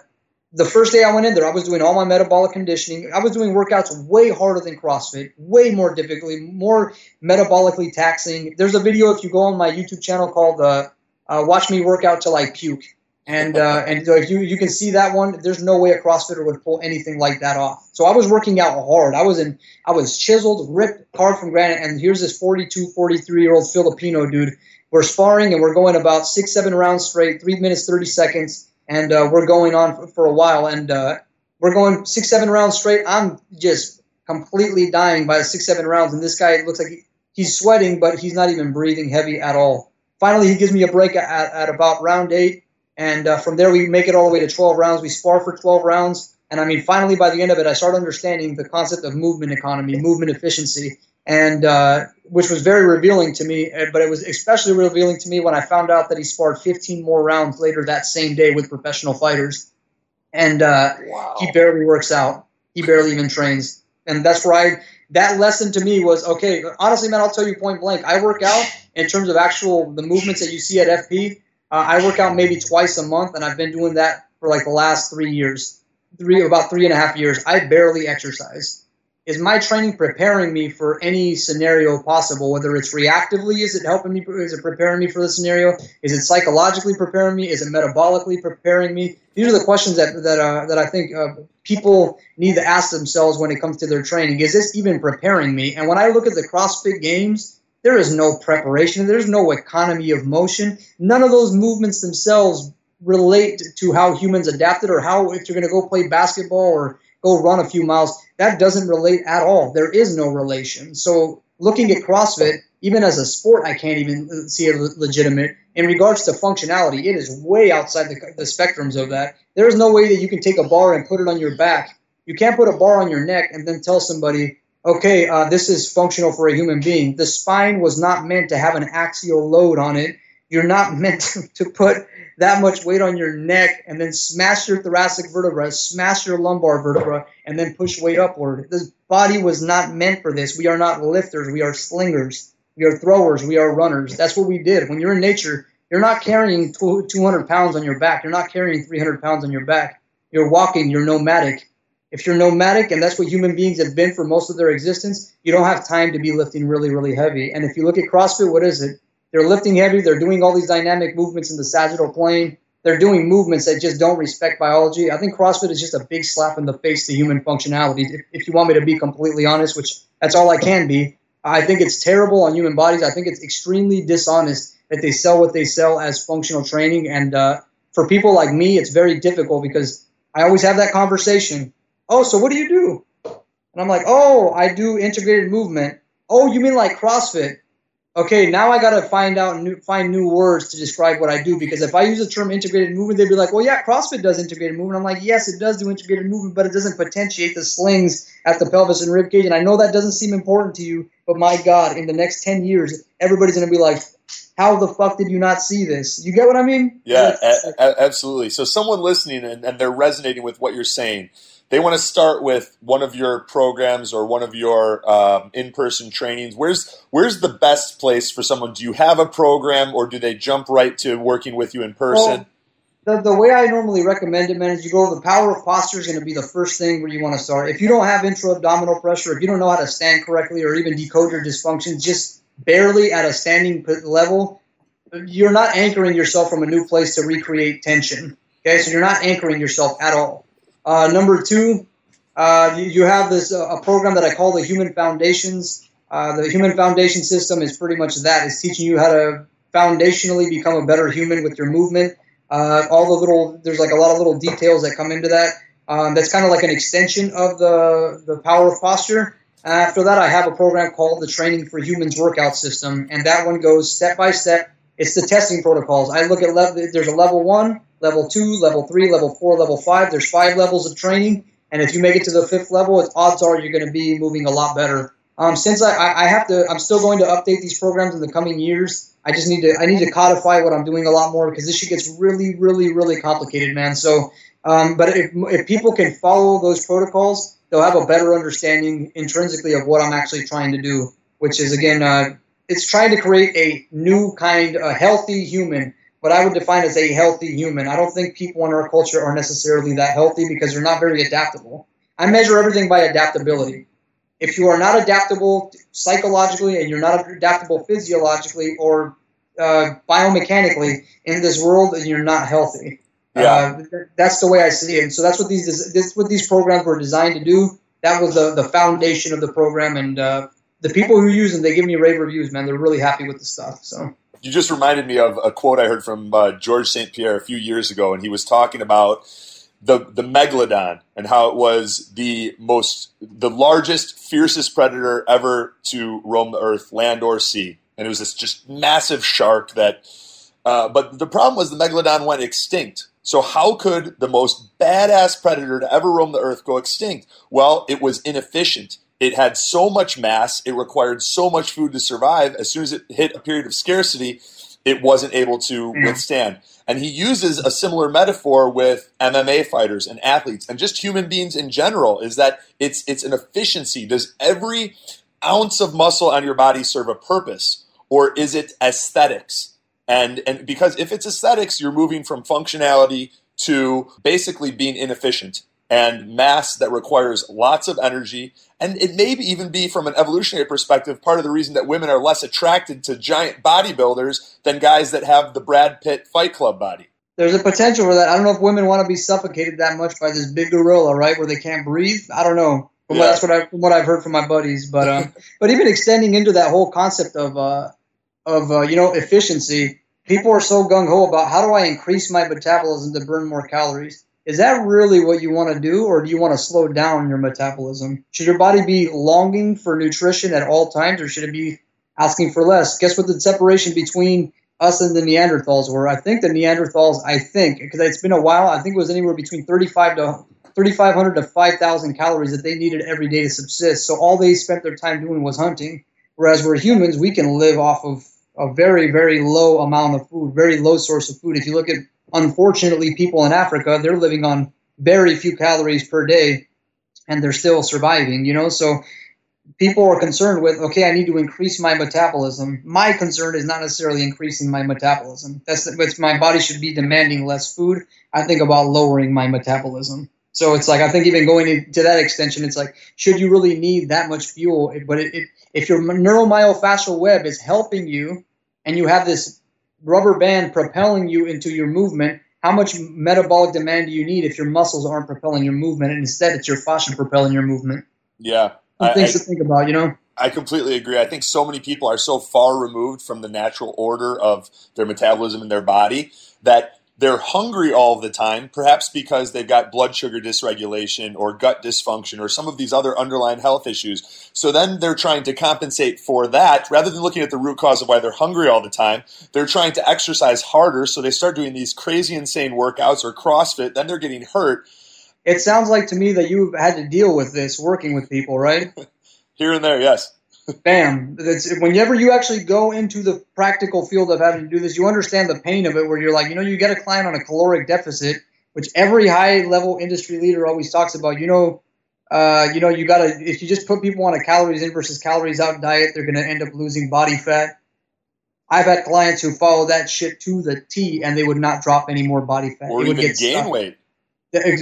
the first day I went in there, I was doing all my metabolic conditioning. I was doing workouts way harder than CrossFit, way more difficultly, more metabolically taxing. There's a video if you go on my YouTube channel called uh, uh, "Watch Me Work Out Till I Puke," and uh, and so if you you can see that one, there's no way a CrossFitter would pull anything like that off. So I was working out hard. I was in, I was chiseled, ripped, carved from granite. And here's this 42, 43 year old Filipino dude. We're sparring and we're going about six, seven rounds straight, three minutes, 30 seconds and uh, we're going on for, for a while, and uh, we're going six, seven rounds straight. I'm just completely dying by six, seven rounds, and this guy looks like he, he's sweating, but he's not even breathing heavy at all. Finally, he gives me a break at, at about round eight, and uh, from there we make it all the way to 12 rounds. We spar for 12 rounds, and I mean, finally by the end of it, I start understanding the concept of movement economy, movement efficiency, and uh, which was very revealing to me. Uh, but it was especially revealing to me when I found out that he sparred 15 more rounds later that same day with professional fighters, and uh, wow. he barely works out. He barely even trains, and that's where I. That lesson to me was okay. Honestly, man, I'll tell you point blank. I work out in terms of actual the movements that you see at FP. Uh, I work out maybe twice a month, and I've been doing that for like the last three years, three about three and a half years. I barely exercise. Is my training preparing me for any scenario possible whether it's reactively is it helping me is it preparing me for the scenario? Is it psychologically preparing me? Is it metabolically preparing me? These are the questions that that uh, that i think uh, people need to ask themselves when it comes to their training. Is this even preparing me? And when i look at the crossfit games there is no preparation there's no economy of motion none of those movements themselves relate to how humans adapted or how if you're going to go play basketball or go run a few miles. That doesn't relate at all. There is no relation. So looking at CrossFit, even as a sport, I can't even see it legitimate. In regards to functionality, it is way outside the, the spectrums of that. There is no way that you can take a bar and put it on your back. You can't put a bar on your neck and then tell somebody, okay, uh, this is functional for a human being. The spine was not meant to have an axial load on it. You're not meant to, put that much weight on your neck and then smash your thoracic vertebra, smash your lumbar vertebra, and then push weight upward. This body was not meant for this. We are not lifters. We are slingers. We are throwers. We are runners. That's what we did. When you're in nature, you're not carrying 200 pounds on your back. You're not carrying 300 pounds on your back. You're walking. You're nomadic. If you're nomadic, and that's what human beings have been for most of their existence, you don't have time to be lifting really, really heavy. And if you look at CrossFit, what is it? They're lifting heavy. They're doing all these dynamic movements in the sagittal plane. They're doing movements that just don't respect biology. I think CrossFit is just a big slap in the face to human functionality. If, if you want me to be completely honest, which that's all I can be, I think it's terrible on human bodies. I think it's extremely dishonest that they sell what they sell as functional training. And uh, for people like me, it's very difficult because I always have that conversation. Oh, so what do you do? And I'm like, oh, I do integrated movement. Oh, you mean like CrossFit? okay, now I got to find out new, find new words to describe what I do because if I use the term integrated movement, they'd be like, well, yeah, CrossFit does integrated movement. I'm like, yes, it does do integrated movement, but it doesn't potentiate the slings at the pelvis and rib cage. And I know that doesn't seem important to you, but my God, in the next 10 years, everybody's going to be like, how the fuck did you not see this? You get what I mean? Yeah, a- a- absolutely. So someone listening and, and they're resonating with what you're saying – they want to start with one of your programs or one of your um, in-person trainings. Where's where's the best place for someone? Do you have a program or do they jump right to working with you in person? Well, the, the way i normally recommend it man is you go the power of posture is going to be the first thing where you want to start. If you don't have intra-abdominal pressure if you don't know how to stand correctly or even decode your dysfunctions just barely at a standing level you're not anchoring yourself from a new place to recreate tension okay? So you're not anchoring yourself at all uh, number two, uh, you, you have this uh, a program that I call the Human Foundations. Uh, the Human Foundation system is pretty much that. It's teaching you how to foundationally become a better human with your movement. Uh, all the little there's like a lot of little details that come into that. Um, that's kind of like an extension of the the power of posture. After that, I have a program called the Training for Humans Workout System, and that one goes step by step. It's the testing protocols. I look at level. There's a level one, level two, level three, level four, level five. There's five levels of training, and if you make it to the fifth level, it's odds are you're going to be moving a lot better. Um, since I, I have to, I'm still going to update these programs in the coming years. I just need to, I need to codify what I'm doing a lot more because this shit gets really, really, really complicated, man. So, um, but if, if people can follow those protocols, they'll have a better understanding intrinsically of what I'm actually trying to do, which is again, uh, it's trying to create a new kind, a healthy human. What I would define as a healthy human. I don't think people in our culture are necessarily that healthy because they're not very adaptable. I measure everything by adaptability if you are not adaptable psychologically and you're not adaptable physiologically or uh, biomechanically in this world, then you're not healthy. Yeah. Uh, that's the way I see it. And so that's what these this what these programs were designed to do. That was the, the foundation of the program, and uh, the people who use them, they give me rave reviews. Man, they're really happy with the stuff. So you just reminded me of a quote I heard from uh, George St. Pierre a few years ago, and he was talking about the the megalodon and how it was the most the largest fiercest predator ever to roam the earth land or sea. And it was this just massive shark that uh, but the problem was the megalodon went extinct. So how could the most badass predator to ever roam the earth go extinct? Well it was inefficient it had so much mass it required so much food to survive as soon as it hit a period of scarcity it wasn't able to mm. withstand and he uses a similar metaphor with MMA fighters and athletes and just human beings in general is that it's it's an efficiency. Does every ounce of muscle on your body serve a purpose or is it aesthetics? And and because if it's aesthetics, you're moving from functionality to basically being inefficient and mass that requires lots of energy. And it may even be, from an evolutionary perspective, part of the reason that women are less attracted to giant bodybuilders than guys that have the Brad Pitt Fight Club body. There's a potential for that. I don't know if women want to be suffocated that much by this big gorilla, right, where they can't breathe. I don't know. Yeah. That's what I from what I've heard from my buddies. But um, but even extending into that whole concept of uh, of uh, you know efficiency, people are so gung ho about how do I increase my metabolism to burn more calories. Is that really what you want to do, or do you want to slow down your metabolism? Should your body be longing for nutrition at all times, or should it be asking for less? Guess what the separation between us and the Neanderthals were? I think the Neanderthals, I think, because it's been a while, I think it was anywhere between 35 to 3,500 to 5,000 calories that they needed every day to subsist. So all they spent their time doing was hunting. Whereas we're humans, we can live off of a very, very low amount of food, very low source of food. If you look at, unfortunately, people in Africa, they're living on very few calories per day and they're still surviving, you know? So people are concerned with, okay, I need to increase my metabolism. My concern is not necessarily increasing my metabolism. That's it's my body should be demanding less food. I think about lowering my metabolism. So it's like I think even going into that extension, it's like should you really need that much fuel? But it, it, if your neuromyofascial web is helping you, and you have this rubber band propelling you into your movement, how much metabolic demand do you need if your muscles aren't propelling your movement, and instead it's your fascia propelling your movement? Yeah. I- things I- to think about, you know. I completely agree. I think so many people are so far removed from the natural order of their metabolism in their body that they're hungry all the time, perhaps because they've got blood sugar dysregulation or gut dysfunction or some of these other underlying health issues. So then they're trying to compensate for that rather than looking at the root cause of why they're hungry all the time. They're trying to exercise harder, so they start doing these crazy, insane workouts or CrossFit. Then they're getting hurt It sounds like to me that you've had to deal with this working with people, right? here and there. Yes. Bam. That's whenever you actually go into the practical field of having to do this, you understand the pain of it where you're like, you know, you get a client on a caloric deficit, which every high level industry leader always talks about. You know, uh, you know, you gotta if you just put people on a calories in versus calories out diet, they're gonna end up losing body fat. I've had clients who follow that shit to the T and they would not drop any more body fat. Or They would even get gain weight.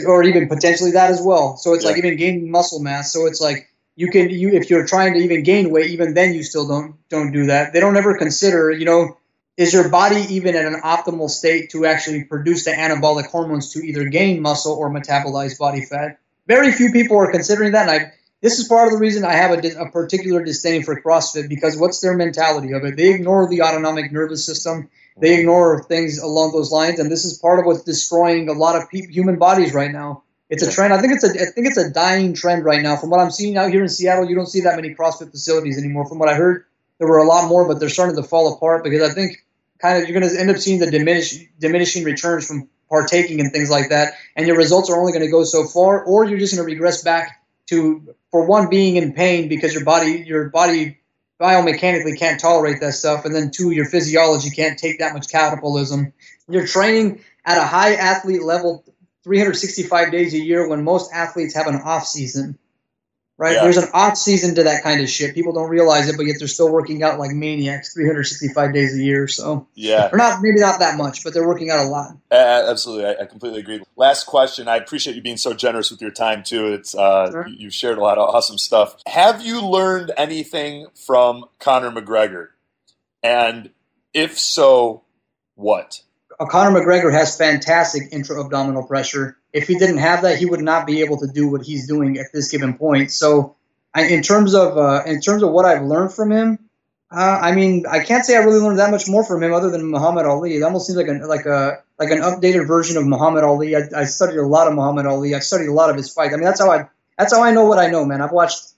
or even potentially that as well. So it's like even gaining muscle mass. So it's like you can you if you're trying to even gain weight, even then you still don't don't do that. They don't ever consider, you know, is your body even at an optimal state to actually produce the anabolic hormones to either gain muscle or metabolize body fat? very few people are considering that. And I, this is part of the reason I have a, a particular disdain for CrossFit because what's their mentality of it? They ignore the autonomic nervous system. They ignore things along those lines, and this is part of what's destroying a lot of pe- human bodies right now. It's a trend. I think it's a. I think it's a dying trend right now. From what I'm seeing out here in Seattle, you don't see that many CrossFit facilities anymore. From what I heard, there were a lot more, but they're starting to fall apart because I think kind of you're going to end up seeing the diminish, diminishing returns from partaking and things like that, and your results are only going to go so far, or you're just going to regress back to, for one, being in pain because your body, your body biomechanically can't tolerate that stuff, and then two, your physiology can't take that much catabolism. You're training at a high athlete level 365 days a year when most athletes have an off season right? Yeah. There's an off season to that kind of shit. People don't realize it, but yet they're still working out like maniacs 365 days a year. So, Yeah. or not, maybe not that much, but they're working out a lot. Uh, absolutely, I, I completely agree. Last question. I appreciate you being so generous with your time too. It's uh, Sure. you- you've shared a lot of awesome stuff. Have you learned anything from Conor McGregor? And if so, what? Conor McGregor has fantastic intra-abdominal pressure. If he didn't have that, he would not be able to do what he's doing at this given point. So, I, in terms of uh, in terms of what I've learned from him, uh, I mean, I can't say I really learned that much more from him other than Muhammad Ali. It almost seems like an like a like an updated version of Muhammad Ali. I, I studied a lot of Muhammad Ali. I've studied a lot of his fights. I mean, that's how I that's how I know what I know, man. I've watched.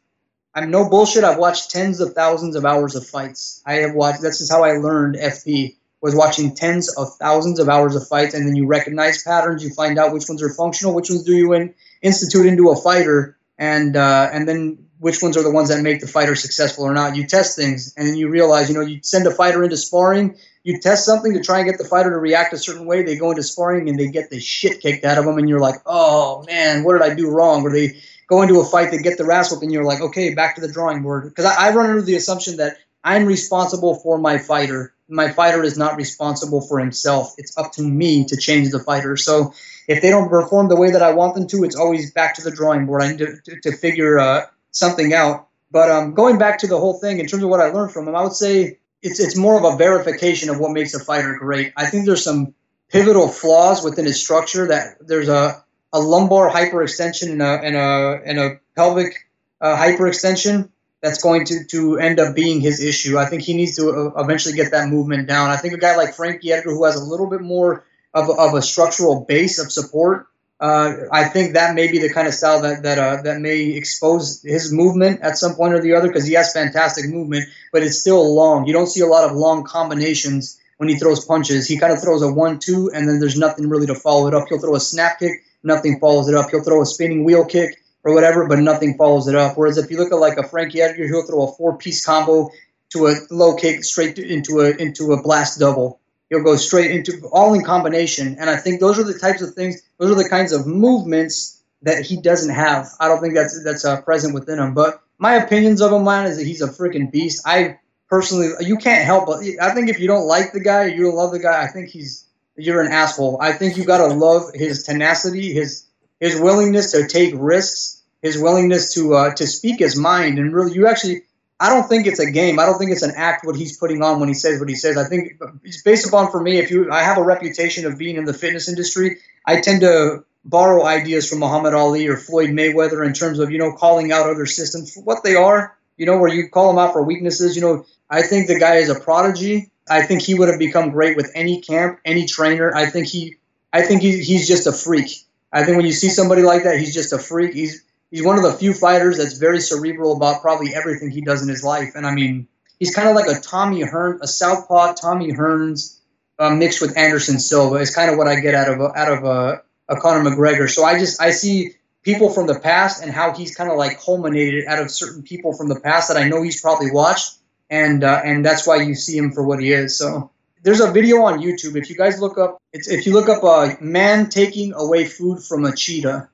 I'm no bullshit. I've watched tens of thousands of hours of fights. I have watched. This is how I learned FP was watching tens of thousands of hours of fights, and then you recognize patterns. You find out which ones are functional, which ones do you in, institute into a fighter, and uh, and then which ones are the ones that make the fighter successful or not. You test things, and then you realize, you know, you send a fighter into sparring. You test something to try and get the fighter to react a certain way. They go into sparring and they get the shit kicked out of them, and you're like, oh man, what did I do wrong? Or they go into a fight, they get the ass and you're like, okay, back to the drawing board. Because I, I run under the assumption that I'm responsible for my fighter. My fighter is not responsible for himself. It's up to me to change the fighter. So if they don't perform the way that I want them to, it's always back to the drawing board. I need to, to, to figure uh, something out. But um, going back to the whole thing in terms of what I learned from him, I would say it's it's more of a verification of what makes a fighter great. I think there's some pivotal flaws within his structure. That there's a, a lumbar hyperextension and a and a and a pelvic uh, hyperextension that's going to, to end up being his issue. I think he needs to uh, eventually get that movement down. I think a guy like Frankie Edgar, who has a little bit more of, a- of a structural base of support, uh, I think that may be the kind of style that that uh, that may expose his movement at some point or the other because he has fantastic movement, but it's still long. You don't see a lot of long combinations when he throws punches. He kind of throws a one-two, and then there's nothing really to follow it up. He'll throw a snap kick, nothing follows it up. He'll throw a spinning wheel kick or whatever, but nothing follows it up. Whereas if you look at like a Frankie Edgar, he'll throw a four-piece combo to a low kick straight to, into a into a blast double. He'll go straight into all in combination, and I think those are the types of things. Those are the kinds of movements that he doesn't have. I don't think that's that's uh, present within him. But my opinions of him, man, is that he's a freaking beast. I personally, you can't help but I think if you don't like the guy, you don't love the guy. I think he's you're an asshole. I think you gotta love his tenacity, his his willingness to take risks, his willingness to uh, to speak his mind, and really, you actually. I don't think it's a game. I don't think it's an act what he's putting on when he says what he says. I think it's based upon for me. If you, I have a reputation of being in the fitness industry. I tend to borrow ideas from Muhammad Ali or Floyd Mayweather in terms of you know calling out other systems for what they are. You know, where you call them out for weaknesses. You know, I think the guy is a prodigy. I think he would have become great with any camp, any trainer. I think he, I think he, he's just a freak. I think when you see somebody like that, he's just a freak. He's he's one of the few fighters that's very cerebral about probably everything he does in his life. And I mean, he's kind of like a Tommy Hearn, a southpaw Tommy Hearns uh, mixed with Anderson Silva. Is kind of what I get out of a, out of a, a Conor McGregor. So I just I see people from the past and how he's kind of like culminated out of certain people from the past that I know he's probably watched, and uh, and that's why you see him for what he is. So. There's a video on YouTube. If you guys look up, it's if you look up a man taking away food from a cheetah,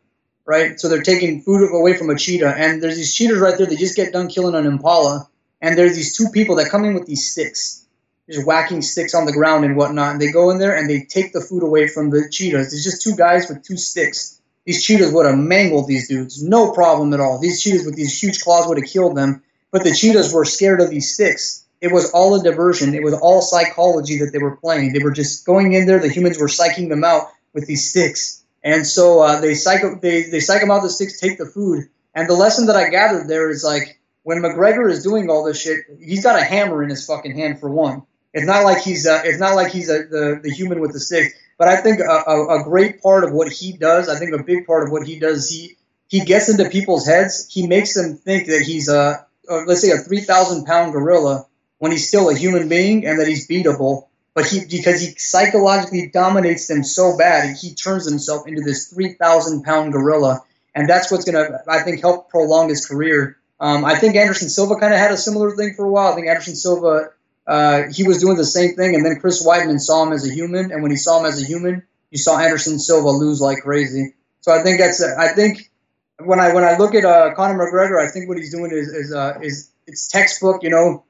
right? So they're taking food away from a cheetah, and there's these cheetahs right there. They just get done killing an impala, and there's these two people that come in with these sticks, just whacking sticks on the ground and whatnot. And they go in there and they take the food away from the cheetahs. There's just two guys with two sticks. These cheetahs would have mangled these dudes, no problem at all. These cheetahs with these huge claws would have killed them, but the cheetahs were scared of these sticks. It was all a diversion. It was all psychology that they were playing. They were just going in there. The humans were psyching them out with these sticks And so uh, they psych they they psych him out the sticks, take the food. And the lesson that I gathered there is like when McGregor is doing all this shit, he's got a hammer in his fucking hand for one. It's not like he's uh, it's not like he's a, the the human with the stick. But I think a, a, a great part of what he does, I think a big part of what he does, he he gets into people's heads. He makes them think that he's a, a let's say a three thousand pound gorilla when he's still a human being and that he's beatable. But he because he psychologically dominates them so bad, he turns himself into this three thousand pound gorilla, and that's what's gonna I think help prolong his career. Um, I think Anderson Silva kind of had a similar thing for a while. I think Anderson Silva uh, he was doing the same thing, and then Chris Weidman saw him as a human, and when he saw him as a human, you saw Anderson Silva lose like crazy. So I think that's I think when I when I look at uh, Conor McGregor, I think what he's doing is is uh, is it's textbook, you know,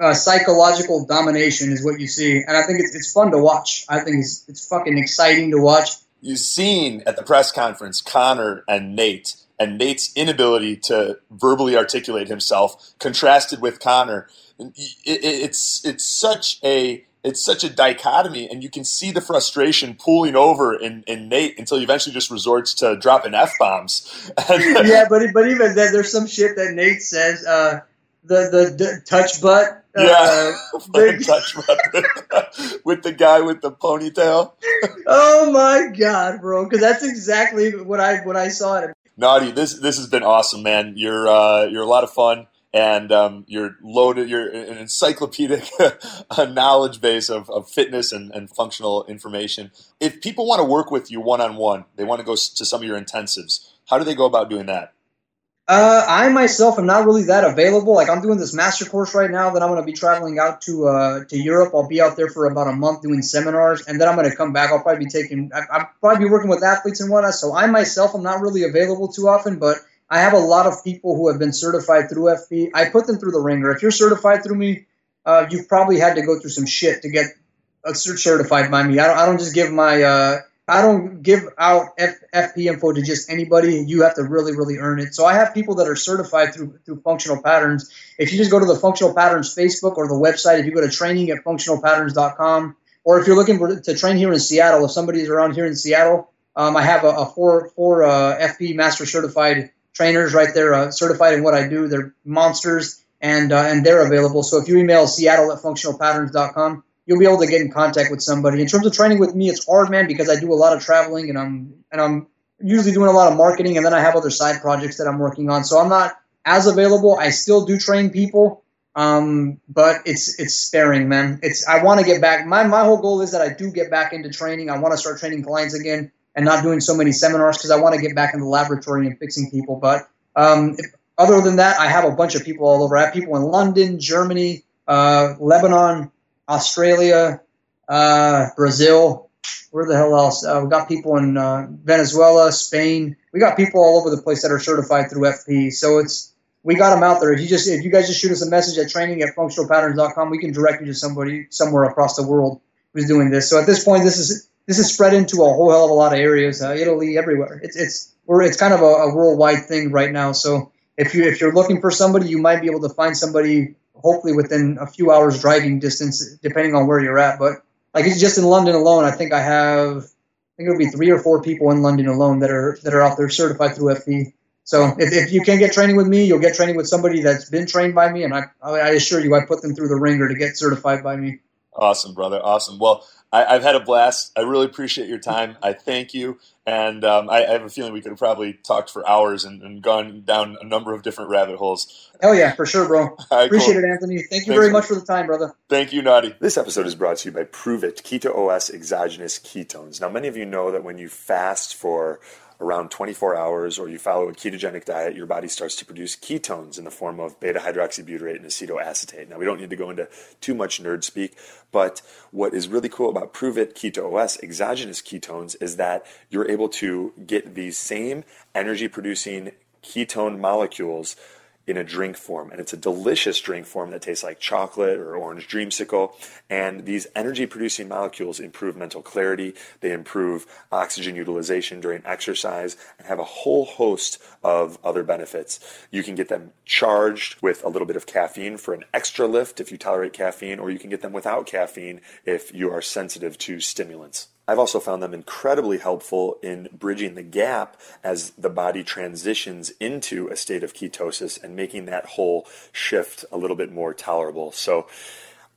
uh, psychological domination is what you see, and I think it's it's fun to watch. I think it's it's fucking exciting to watch. You've seen at the press conference Conor and Nate, and Nate's inability to verbally articulate himself, contrasted with Conor it, it's it's such a it's such a dichotomy, and you can see the frustration pooling over in, in Nate until he eventually just resorts to dropping f bombs. yeah, but but even then, there's some shit that Nate says. Uh, the, the, the touch butt. Uh, yeah, touch butt with the guy with the ponytail. oh my god, bro! Because that's exactly what I what I saw it. Naudi, this this has been awesome, man. You're uh, you're a lot of fun and um, you're loaded. You're an encyclopedic knowledge base of, of fitness and, and, functional information. If people want to work with you one on one, they want to go to some of your intensives. How do they go about doing that? Uh, I myself am not really that available. Like I'm doing this master course right now. Then I'm going to be traveling out to uh, to Europe. I'll be out there for about a month doing seminars, and then I'm going to come back. I'll probably be taking. I, I'll probably be working with athletes and whatnot. So I myself am not really available too often, but I have a lot of people who have been certified through FP. I put them through the ringer. If you're certified through me, uh, you've probably had to go through some shit to get certified by me. I don't, I don't just give my uh, I don't give out F, FP info to just anybody. You have to really, really earn it. So I have people that are certified through through functional patterns. If you just go to the functional patterns Facebook or the website, if you go to training at functionalpatterns.com, or if you're looking for, to train here in Seattle, if somebody's around here in Seattle, um, I have a, a four four uh, FP master certified trainers right there, uh, certified in what I do. They're monsters, and uh, and they're available. So if you email Seattle at functionalpatterns.com, you'll be able to get in contact with somebody. In terms of training with me, it's hard, man, because I do a lot of traveling, and I'm and I'm usually doing a lot of marketing, and then I have other side projects that I'm working on. So I'm not as available. I still do train people. Um, but it's it's sparing, man. It's I want to get back. My my whole goal is that I do get back into training. I want to start training clients again and not doing so many seminars because I want to get back in the laboratory and fixing people. But um, if, other than that, I have a bunch of people all over. I have people in London, Germany, uh, Lebanon, Australia, uh, Brazil. Where the hell else? Uh, we got people in uh, Venezuela, Spain. We got people all over the place that are certified through FP. So it's we got them out there. If you just if you guys just shoot us a message at training at functionalpatterns.com, we can direct you to somebody somewhere across the world who's doing this. So at this point, this is this is spread into a whole hell of a lot of areas, uh, Italy, everywhere. It's it's we're, it's kind of a, a, worldwide thing right now. So if you if you're looking for somebody, you might be able to find somebody hopefully within a few hours driving distance, depending on where you're at. But like it's just in London alone, I think I have I think it'll be three or four people in London alone that are that are out there certified through FP. So if, if you can get training with me, you'll get training with somebody that's been trained by me, and I I assure you, I put them through the ringer to get certified by me. Awesome, brother. Awesome. Well, I, have had a blast. I really appreciate your time. I thank you. And um, I, I, have a feeling we could have probably talked for hours and, and, gone down a number of different rabbit holes. Hell yeah, for sure, bro. Right, appreciate cool. it, Anthony. Thank you Thanks very much for the time, brother. Thank you, Naudi. This episode is brought to you by Pruvit Keto OS Exogenous Ketones. Now, many of you know that when you fast for around 24 hours or you follow a ketogenic diet, your body starts to produce ketones in the form of beta hydroxybutyrate and acetoacetate. Now, we don't need to go into too much nerd speak, but what is really cool about Pruvit Keto OS exogenous ketones is that you're able to get these same energy producing ketone molecules in a drink form. And it's a delicious drink form that tastes like chocolate or orange dreamsicle. And these energy producing molecules improve mental clarity, they improve oxygen utilization during exercise, and have a whole host of other benefits. You can get them charged with a little bit of caffeine for an extra lift if you tolerate caffeine, or you can get them without caffeine if you are sensitive to stimulants. I've also found them incredibly helpful in bridging the gap as the body transitions into a state of ketosis and making that whole shift a little bit more tolerable. So,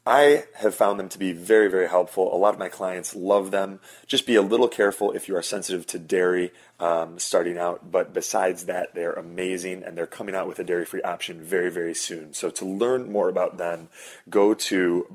I have found them to be very, very helpful. A lot of my clients love them. Just be a little careful if you are sensitive to dairy um, starting out. But besides that, they're amazing and they're coming out with a dairy free option very, very soon. So to learn more about them, go to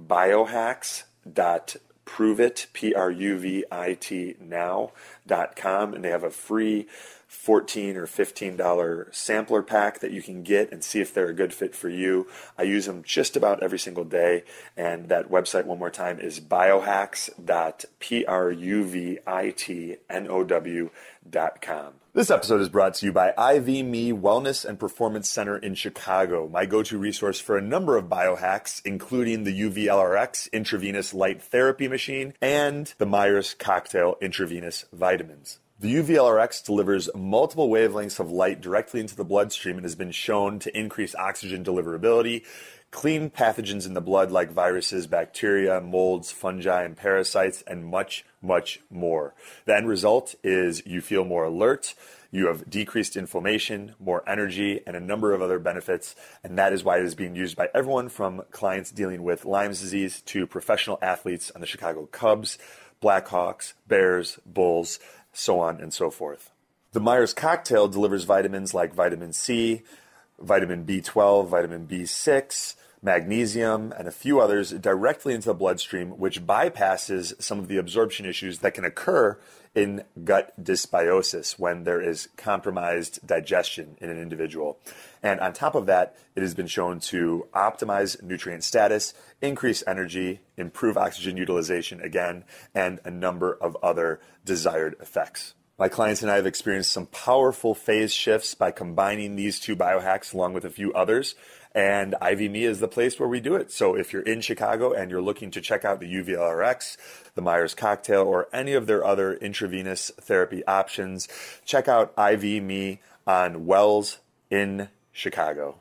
biohacks.pruvit, P R U V I T now.com, and they have a free 14 or 15 dollar sampler pack that you can get and see if they're a good fit for you. I use them just about every single day and that website one more time is biohacks.pruvitnow.com. This episode is brought to you by IV Me Wellness and Performance Center in Chicago, my go-to resource for a number of biohacks including the UVLRX intravenous light therapy machine and the Myers cocktail intravenous vitamins. The UVLRX delivers multiple wavelengths of light directly into the bloodstream and has been shown to increase oxygen deliverability, clean pathogens in the blood like viruses, bacteria, molds, fungi, and parasites, and much, much more. The end result is you feel more alert, you have decreased inflammation, more energy, and a number of other benefits. And that is why it is being used by everyone from clients dealing with Lyme's disease to professional athletes on the Chicago Cubs, Blackhawks, Bears, Bulls so on and so forth. The Myers cocktail delivers vitamins like vitamin C, vitamin B12, vitamin B6, magnesium, and a few others directly into the bloodstream, which bypasses some of the absorption issues that can occur in gut dysbiosis when there is compromised digestion in an individual. And on top of that, it has been shown to optimize nutrient status, increase energy, improve oxygen utilization again, and a number of other desired effects. My clients and I have experienced some powerful phase shifts by combining these two biohacks along with a few others. And IV-Me is the place where we do it. So if you're in Chicago and you're looking to check out the UVLRX, the Myers cocktail, or any of their other intravenous therapy options, check out IV-Me on Wells in Chicago.